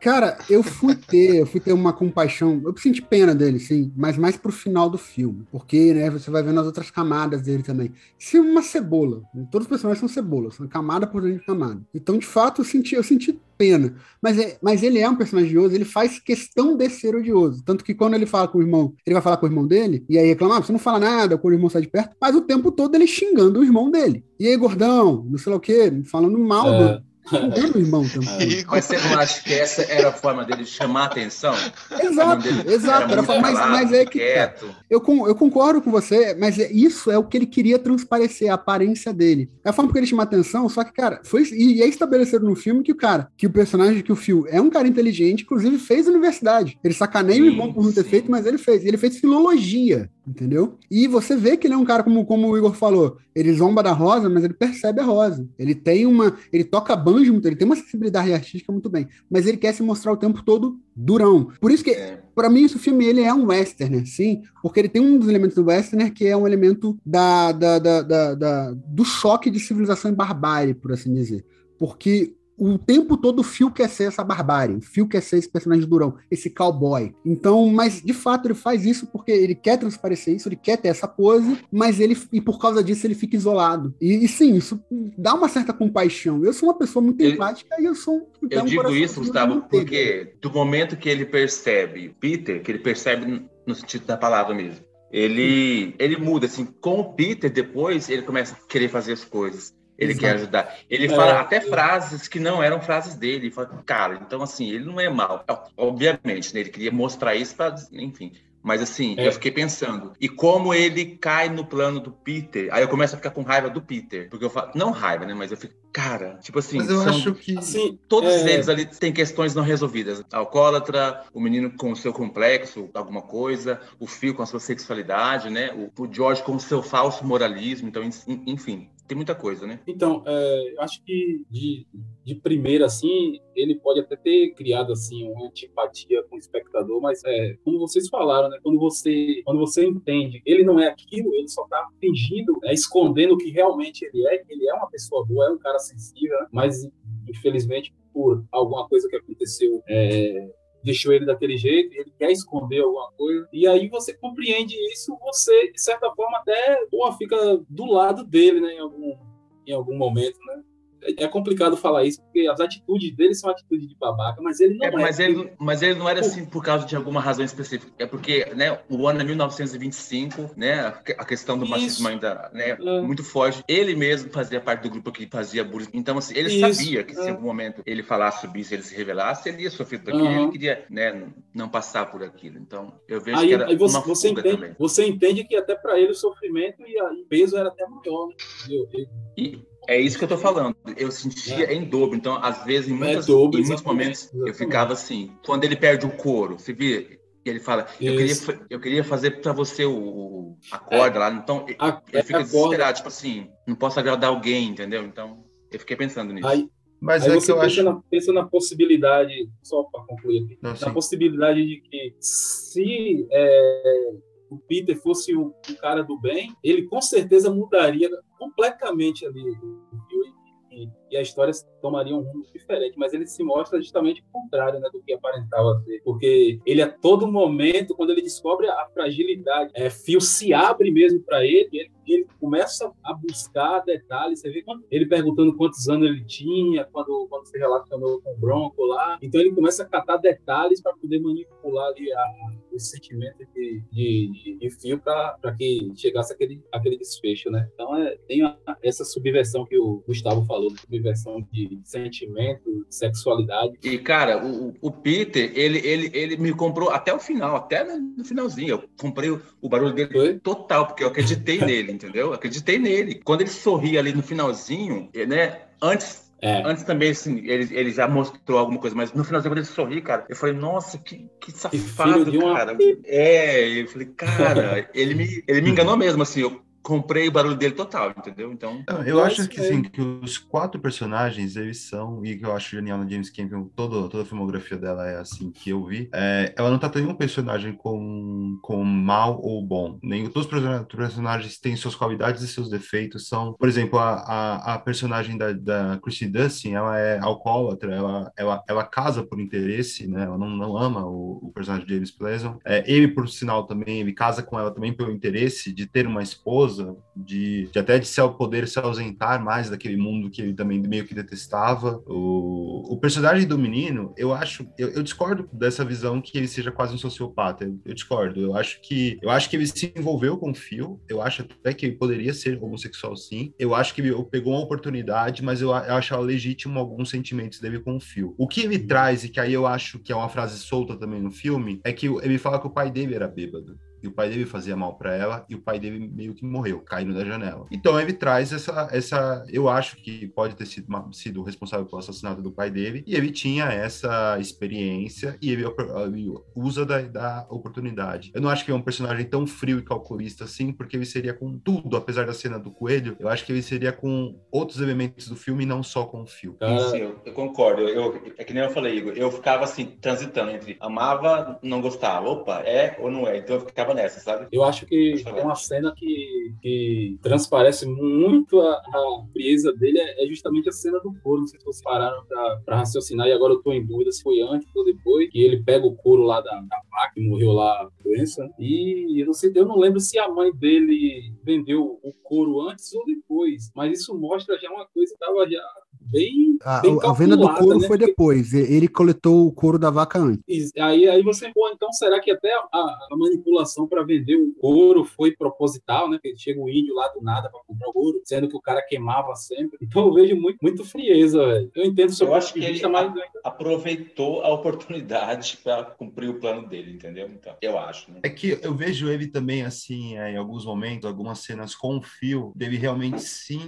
Cara, eu fui ter, eu fui ter uma compaixão, eu senti pena dele, sim, mas mais pro final do filme, porque, né, você vai vendo as outras camadas dele também. Isso é uma cebola, todos os personagens são cebolas, são camada por dentro de camada. Então, de fato, eu senti, eu senti pena, mas, é, mas ele é um personagem odioso, ele faz questão de ser odioso, tanto que quando ele fala com o irmão, ele vai falar com o irmão dele, e aí reclama, ah, você não fala nada quando o irmão sai de perto, mas o tempo todo ele xingando o irmão dele. E aí, gordão, não sei lá o quê, falando mal É. do... Xingando o irmão também. Mas você não acha que essa era a forma dele chamar a atenção? Exato, exato. era muito mas, mas é que tá. eu, con- eu concordo com você, mas é, isso é o que ele queria transparecer, a aparência dele. É a forma que ele chama atenção, só que, cara, foi e é estabelecido no filme que o cara, que o personagem, que o Phil é um cara inteligente, inclusive fez universidade. Ele sacaneia o irmão por não ter sim. feito, mas ele fez. Ele fez filologia, entendeu? E você vê que ele é um cara, como, como o Igor falou, ele zomba da rosa, mas ele percebe a rosa. Ele tem uma. Ele toca muito, ele tem uma sensibilidade artística muito bem, mas ele quer se mostrar o tempo todo durão. Por isso que É. Pra mim, esse filme ele é um western, sim, porque ele tem um dos elementos do western que é um elemento da, da, da, da- da- do choque de civilização e barbárie, por assim dizer. Porque o tempo todo o Phil quer ser essa barbárie, o Phil quer ser esse personagem durão, esse cowboy. Então, mas de fato ele faz isso porque ele quer transparecer isso, ele quer ter essa pose, mas ele, e por causa disso, ele fica isolado. E, e sim, isso dá uma certa compaixão. Eu sou uma pessoa muito empática e eu sou. Eu tenho um digo isso, Gustavo, porque do momento que ele percebe Peter, que ele percebe no sentido da palavra mesmo, ele, ele muda, assim, com o Peter, depois ele começa a querer fazer as coisas. Ele Exato. quer ajudar. Ele É. fala até frases que não eram frases dele. Ele fala, cara, então assim, ele não é mal. Obviamente, né? Ele queria mostrar isso para, enfim. Mas assim, É. eu fiquei pensando. E como ele cai no plano do Peter, aí eu começo a ficar com raiva do Peter. Porque eu falo, não raiva, né? Mas eu fico, cara, tipo assim, Mas eu são- acho que. Assim, Todos é, eles ali têm questões não resolvidas. Alcoólatra, o menino com o seu complexo, alguma coisa, o Phil com a sua sexualidade, né? O, o George com o seu falso moralismo. Então, en- enfim, tem muita coisa, né? Então, é, eu acho que de, de primeira, assim, ele pode até ter criado, assim, uma antipatia com o espectador, mas, é, como vocês falaram, né, quando você, quando você entende ele não é aquilo, ele só tá fingindo, é, escondendo o que realmente ele é, que ele é uma pessoa boa, é um cara sensível, né, mas, infelizmente, por alguma coisa que aconteceu, é, deixou ele daquele jeito, ele quer esconder alguma coisa, e aí você compreende isso, você, de certa forma, até pô, fica do lado dele, né, em algum, em algum momento, né? É é complicado falar isso, porque as atitudes dele são atitudes de babaca, mas ele não É, é. mas, ele, mas ele não era assim por causa de alguma razão específica. É porque né, o ano é 1925, né, a que- a questão do Isso. machismo ainda né, É. muito forte. Ele mesmo fazia parte do grupo que fazia bullying. Então, assim, ele Isso, sabia que se em é. algum momento ele falasse sobre isso, ele se revelasse, ele ia sofrer por aquilo. Aham. Ele queria né, não passar por aquilo. Então, eu vejo Aí, que era aí você, uma você entende, também. você entende que até para ele o sofrimento e e o peso era até maior, né? Eu- eu- E é isso que eu tô falando. Eu sentia em dobro. Então, às vezes, em, muitas, É dobro, em muitos exatamente, momentos, eu exatamente. ficava assim. Quando ele perde o couro, você vê? E ele fala, eu queria, Isso. eu queria fazer pra você o, o- a corda lá. Então, eu- A- eu é, fico a desesperado. corda. Tipo assim, não posso agradar alguém, entendeu? Então, eu fiquei pensando nisso. Aí, Mas aí é que você eu pensa, acho. na, pensa na possibilidade, só para concluir aqui, Não, na sim. possibilidade de que se é, o Peter fosse o, o cara do bem, ele com certeza mudaria completamente ali e, e- a história tomaria um rumo diferente, mas ele se mostra justamente o contrário né, do que aparentava ser, porque ele a todo momento, quando ele descobre a fragilidade, é, Phil se abre mesmo para ele, ele, ele começa a buscar detalhes, você vê ele perguntando quantos anos ele tinha, quando, quando se relacionou com o Bronco lá, então ele começa a catar detalhes para poder manipular ali a, os sentimentos de, de, de, Phil para que chegasse aquele, aquele desfecho, né? Então é, tem a- essa subversão que o Gustavo falou, subversão de sentimento, sexualidade. E, cara, o, o- Peter, ele, ele, ele me comprou até o final, até no finalzinho. Eu comprei o, o barulho dele Foi? total, porque eu acreditei [laughs] nele, entendeu? Eu acreditei nele. Quando ele sorria ali no finalzinho, eh, né? Antes. É. Antes também, assim, ele, ele já mostrou alguma coisa, mas no finalzinho, quando ele sorri, cara, eu falei, nossa, que, que safado, de uma- cara. É, eu falei, cara, [laughs] ele me, ele me enganou mesmo, assim, eu comprei o barulho dele total, entendeu? Então, Não, eu acho que, é. assim, que os quatro personagens, eles são, e que eu acho genial na James Cameron, todo, toda a filmografia dela é assim que eu vi, é, ela não trata nenhum personagem com, com mal ou bom. Nem, todos os person- personagens têm suas qualidades e seus defeitos. São, por exemplo, a, a, a personagem da, da Chrissy Dustin, ela é alcoólatra, ela, ela, ela casa por interesse, né? Ela não, não ama o, o personagem de James Pleasant. É, ele, por sinal, também, ele casa com ela também pelo interesse de ter uma esposa, de, de até de se poder se ausentar mais daquele mundo que ele também meio que detestava. O, o personagem do menino, eu acho, eu, eu discordo dessa visão que ele seja quase um sociopata. Eu, eu discordo. Eu acho que eu acho que ele se envolveu com o Phil. Eu acho até que ele poderia ser homossexual, sim. Eu acho que ele pegou uma oportunidade, mas eu, eu acho legítimo alguns sentimentos dele com o Phil. O que ele traz e que aí eu acho que é uma frase solta também no filme é que ele fala que o pai dele era bêbado e o pai dele fazia mal para ela e o pai dele meio que morreu, caindo da janela. Então ele traz essa, essa, eu acho que pode ter sido, uma- sido responsável pelo assassinato do pai dele e ele tinha essa experiência e ele, ele usa da, da oportunidade. Eu não acho que é um personagem tão frio e calculista assim, porque ele seria com tudo, apesar da cena do coelho, eu acho que ele seria com outros elementos do filme e não só com o fio. Cara, Sim, eu, eu concordo. Eu, eu- é que nem eu falei, Igor. Eu ficava assim, transitando entre amava, não gostava. Opa, é ou não é? Então eu ficava nessa, sabe? Eu acho que tem uma cena que, que transparece muito a, a frieza dele, é, é justamente a cena do couro. Não sei se vocês pararam pra, pra raciocinar, e agora eu tô em dúvida se foi antes ou depois, que ele pega o couro lá da, da vaca, que morreu lá a doença. E eu não sei, eu não lembro se a mãe dele vendeu o couro antes ou depois, mas isso mostra já uma coisa que tava já bem, A, bem a venda do couro né? foi depois. Ele coletou o couro da vaca antes. Aí, aí você, pô, então será que até a, a manipulação para vender o couro foi proposital, né? Porque chega o índio lá do nada para comprar o couro, sendo que o cara queimava sempre. Então eu vejo muito, muito frieza, velho. Eu entendo o seu Eu ponto acho de que ele mas aproveitou a oportunidade para cumprir o plano dele, entendeu? Então, eu acho, né? É que eu vejo ele também, assim, é, em alguns momentos, algumas cenas com o Phil, dele realmente se,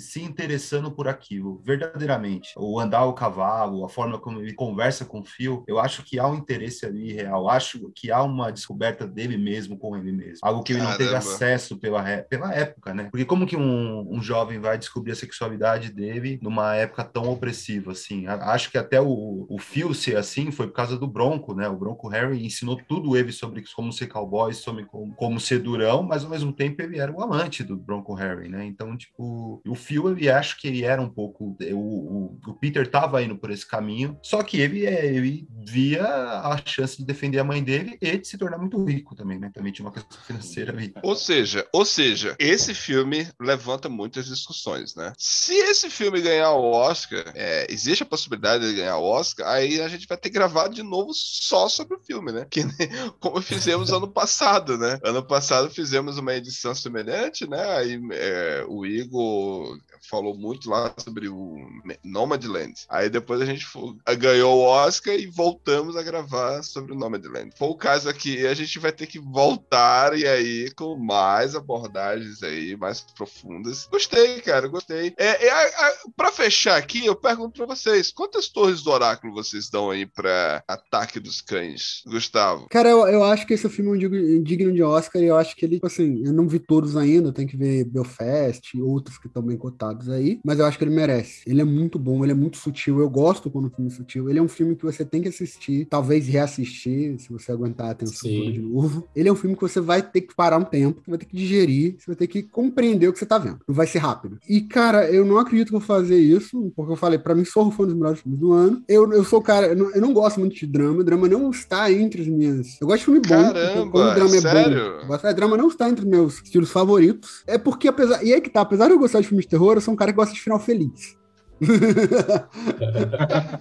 se interessando por aquilo, verdadeiramente. O andar o cavalo, a forma como ele conversa com o Phil, eu acho que há um interesse ali real, acho que há uma descoberta dele mesmo com ele mesmo. Algo que ele não teve Caramba. acesso pela, pela época, né? Porque como que um, um jovem vai descobrir a sexualidade dele numa época tão opressiva, assim? A- Acho que até o, o Phil ser assim foi por causa do Bronco, né? O Bronco Harry ensinou tudo ele sobre como ser cowboy, sobre como, como ser durão, mas ao mesmo tempo ele era o amante do Bronco Harry, né? Então, tipo, o Phil, ele acho que ele era um pouco. O, o, Peter tava indo por esse caminho, só que ele, é, ele via a chance de defender a mãe dele e de se tornar muito rico também, né? Também tinha uma questão [laughs] financeira ali. Ou seja, ou seja, esse filme levanta muitas discussões, né? Se esse filme ganhar o Oscar, é, existe a possibilidade de ganhar o Oscar, aí a gente vai ter gravado de novo só sobre o filme, né? Que [laughs] como fizemos ano passado, né? Ano passado fizemos uma edição semelhante, né? Aí é, o Igor falou muito lá sobre o Nomadland. Aí depois a gente fo- ganhou o Oscar e voltamos a gravar sobre o Nomadland. Foi o caso aqui, a gente vai ter que voltar e aí com mais abordagens aí, mais profundas. Gostei, cara, gostei. É, é, a- a- pra fechar aqui, eu pergunto pra vocês, quantas torres do oráculo vocês dão aí pra Ataque dos Cães? Gustavo? Cara, eu, eu acho que esse filme é um digno, de Oscar e eu acho que ele, tipo assim, eu não vi todos ainda, tem que ver Belfast outros que estão bem cotados aí, mas eu acho que ele merece. Ele é muito bom, ele é muito sutil, eu gosto quando o filme é sutil. Ele é um filme que você tem que assistir, talvez reassistir, se você aguentar a atenção Sim. toda de novo. Ele é um filme que você vai ter que parar um tempo, vai ter que digerir, você vai ter que compreender o que você tá vendo. Não vai ser rápido. E, cara, eu não acredito que eu vou fazer isso, porque eu falei, pra mim, Sorro foi um dos melhores filmes do ano. Eu, eu sou o cara, eu não, eu não gosto muito de drama, drama não está entre as minhas. Eu gosto de filme bom. Caramba, quando o drama é sério? bom. Eu gosto, é, drama não está entre os meus estilos favoritos. É porque, apesar. E aí que tá, apesar de eu gostar de filmes de terror, eu sou um cara que gosta de final feliz.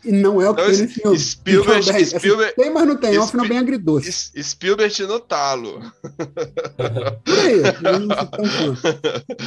E não é o que Então, tem nesse filme. Spielberg- Então, bem, assim, Spielberg- tem, mas não tem. É um final bem agridoce. Spielberg no talo. Por aí. Eu não sou tão fã.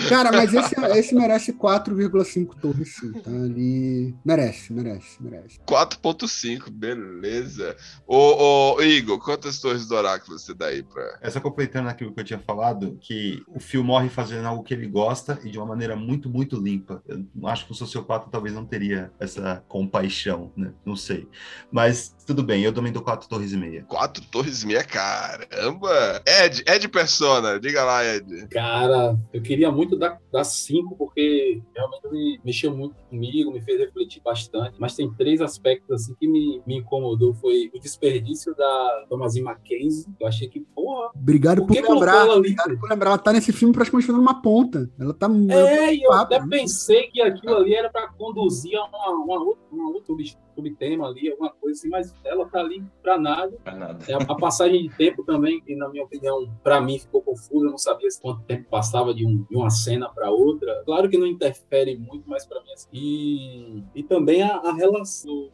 Cara, mas esse, esse merece 4,5 torres, sim. Tá ali. Merece, merece, merece. 4.5, beleza. Ô, ô, Igor, quantas torres do oráculo você dá aí pra. É só completando aquilo que eu tinha falado, que o Phil morre fazendo algo que ele gosta e de uma maneira muito, muito limpa. Eu acho que o sociopata talvez não teria essa compaixão, né? Não sei. Mas tudo bem, eu também dou quatro torres e meia. Quatro torres e meia, caramba! Ed, Ed Persona, diga lá, Ed. Cara, eu queria muito dar, dar cinco, porque realmente me mexeu muito comigo, me fez refletir bastante. Mas tem três aspectos assim que me, me incomodou. Foi o desperdício da Thomasin Mackenzie. Eu achei que, porra, Obrigado Por por lembrar. ela ali? Obrigado por lembrar. Ela tá nesse filme praticamente fazendo uma ponta. Ela tá. É, e eu até pensei que aquilo ali era para conduzir a uma, uma, outra- uma outra sub- subtema ali, alguma coisa assim, mas ela tá ali para nada. Pra nada. É, a passagem de tempo também, que na minha opinião, para mim ficou confusa, eu não sabia quanto tempo passava de, um- de uma cena para outra. Claro que não interfere muito, mas para mim assim. E, e também a, a relação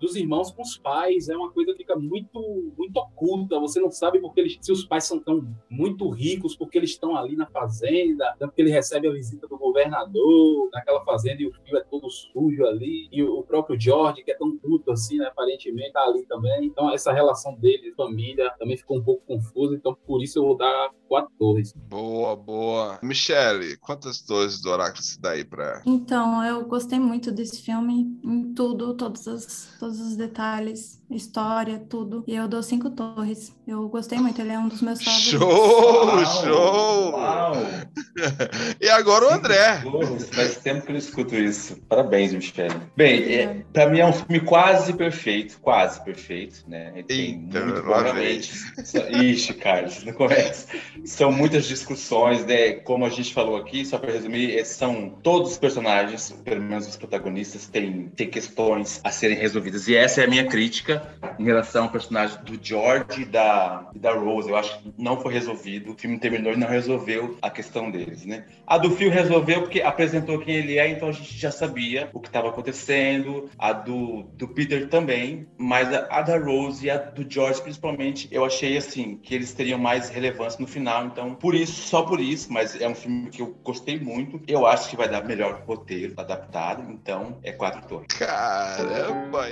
dos irmãos com os pais é uma coisa que fica muito muito oculta. Você não sabe porque eles, se os pais são tão muito ricos, porque eles estão ali na fazenda, tanto que ele recebe a visita do governador naquela fazenda e o filho é todo sujo ali, e o, próprio George, que é tão puto assim, né, aparentemente, tá ali também. Então essa relação dele, família, também ficou um pouco confusa, então por isso eu vou dar quatro torres. Boa, boa. Michele, quantas torres do oráculo você dá aí pra. Então, eu gostei muito desse filme, em tudo, todos os, todos os detalhes, história, tudo. E eu dou cinco torres. Eu gostei muito, ele é um dos meus favoritos. Show, Uau, show! uau. [laughs] e agora o André. Faz tempo que eu não escuto isso. Parabéns, Michele. Bem, é, pra mim é um filme quase perfeito, quase perfeito, né? Ele tem Eita, muito, provavelmente. Ixi, Carlos, não começa. São muitas discussões, né? Como a gente falou aqui, só para resumir, eh, são todos os personagens, pelo menos os protagonistas, têm, têm questões a serem resolvidas. E essa é a minha crítica em relação ao personagem do George e da, e da Rose. Eu acho que não foi resolvido. O filme terminou e não resolveu a questão deles, né? A do Phil resolveu porque apresentou quem ele é, então a gente já sabia o que estava acontecendo. A do, do Peter também, mas a, a da Rose e a do George, principalmente, eu achei assim que eles teriam mais relevância no final. Então, por isso, só por isso, mas é um filme que eu gostei muito. Eu acho que vai dar melhor roteiro adaptado. Então, é quatro torres. Caramba!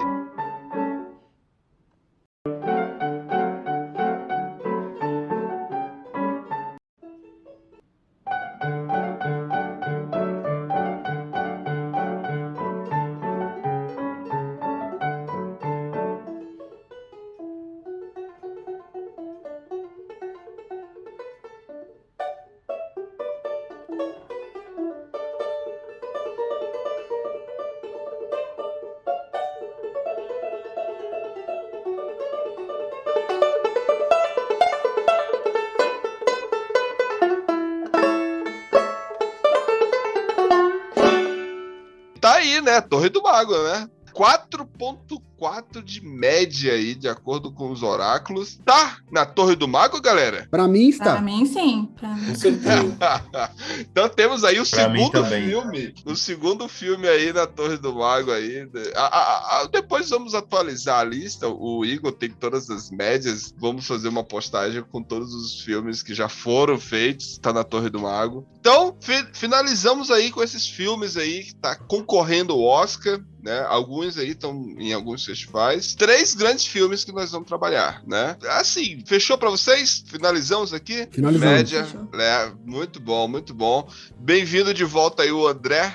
Torre do Mago, né? 4.4 de média aí, de acordo com os oráculos. Tá na Torre do Mago, galera? Pra mim Pra está. mim, sim. [laughs] Então temos aí o Pra segundo filme. O segundo filme aí na Torre do Mago aí. A- a- a- depois vamos atualizar a lista. O Igor tem todas as médias. Vamos fazer uma postagem com todos os filmes que já foram feitos. Tá na Torre do Mago. Então, fi- finalizamos aí com esses filmes aí que tá concorrendo ao Oscar, né? Alguns aí estão em alguns festivais. Três grandes filmes que nós vamos trabalhar, né? Assim, fechou pra vocês? Finalizamos aqui? Finalizamos. Média. Fechou. É, muito bom, muito bom. Bem-vindo de volta aí, o André.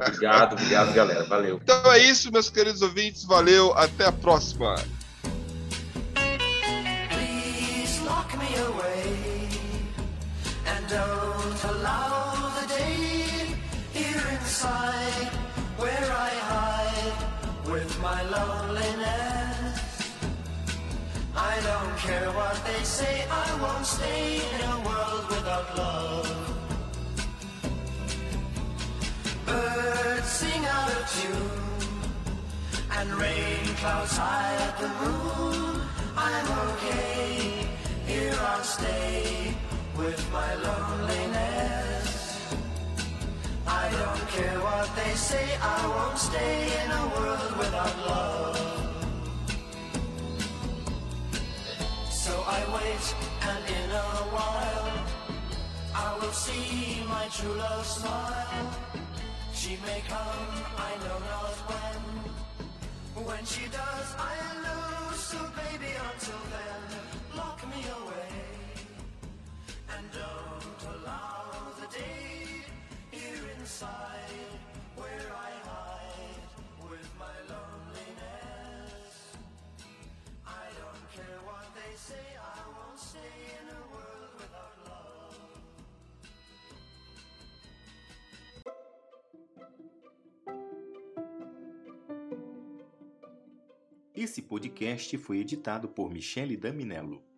Obrigado, obrigado, galera. Valeu. Então é isso, meus queridos ouvintes. Valeu, até a próxima. Please lock me away and don't allow my loneliness. I don't care what they say, I won't stay in a world without love. Birds sing out of tune and rain clouds hide the moon. I'm okay, here I'll stay with my loneliness. I don't care what they say, I won't stay in a world without love. So I wait, and in a while, I will see my true love smile. She may come, I know not when. When she does, I'll lose. So baby, until then, lock me away. And don't allow the day inside where I hide with my loneliness. I don't care what they say, I won't stay in a world without love. Esse podcast foi editado por Michele Daminello.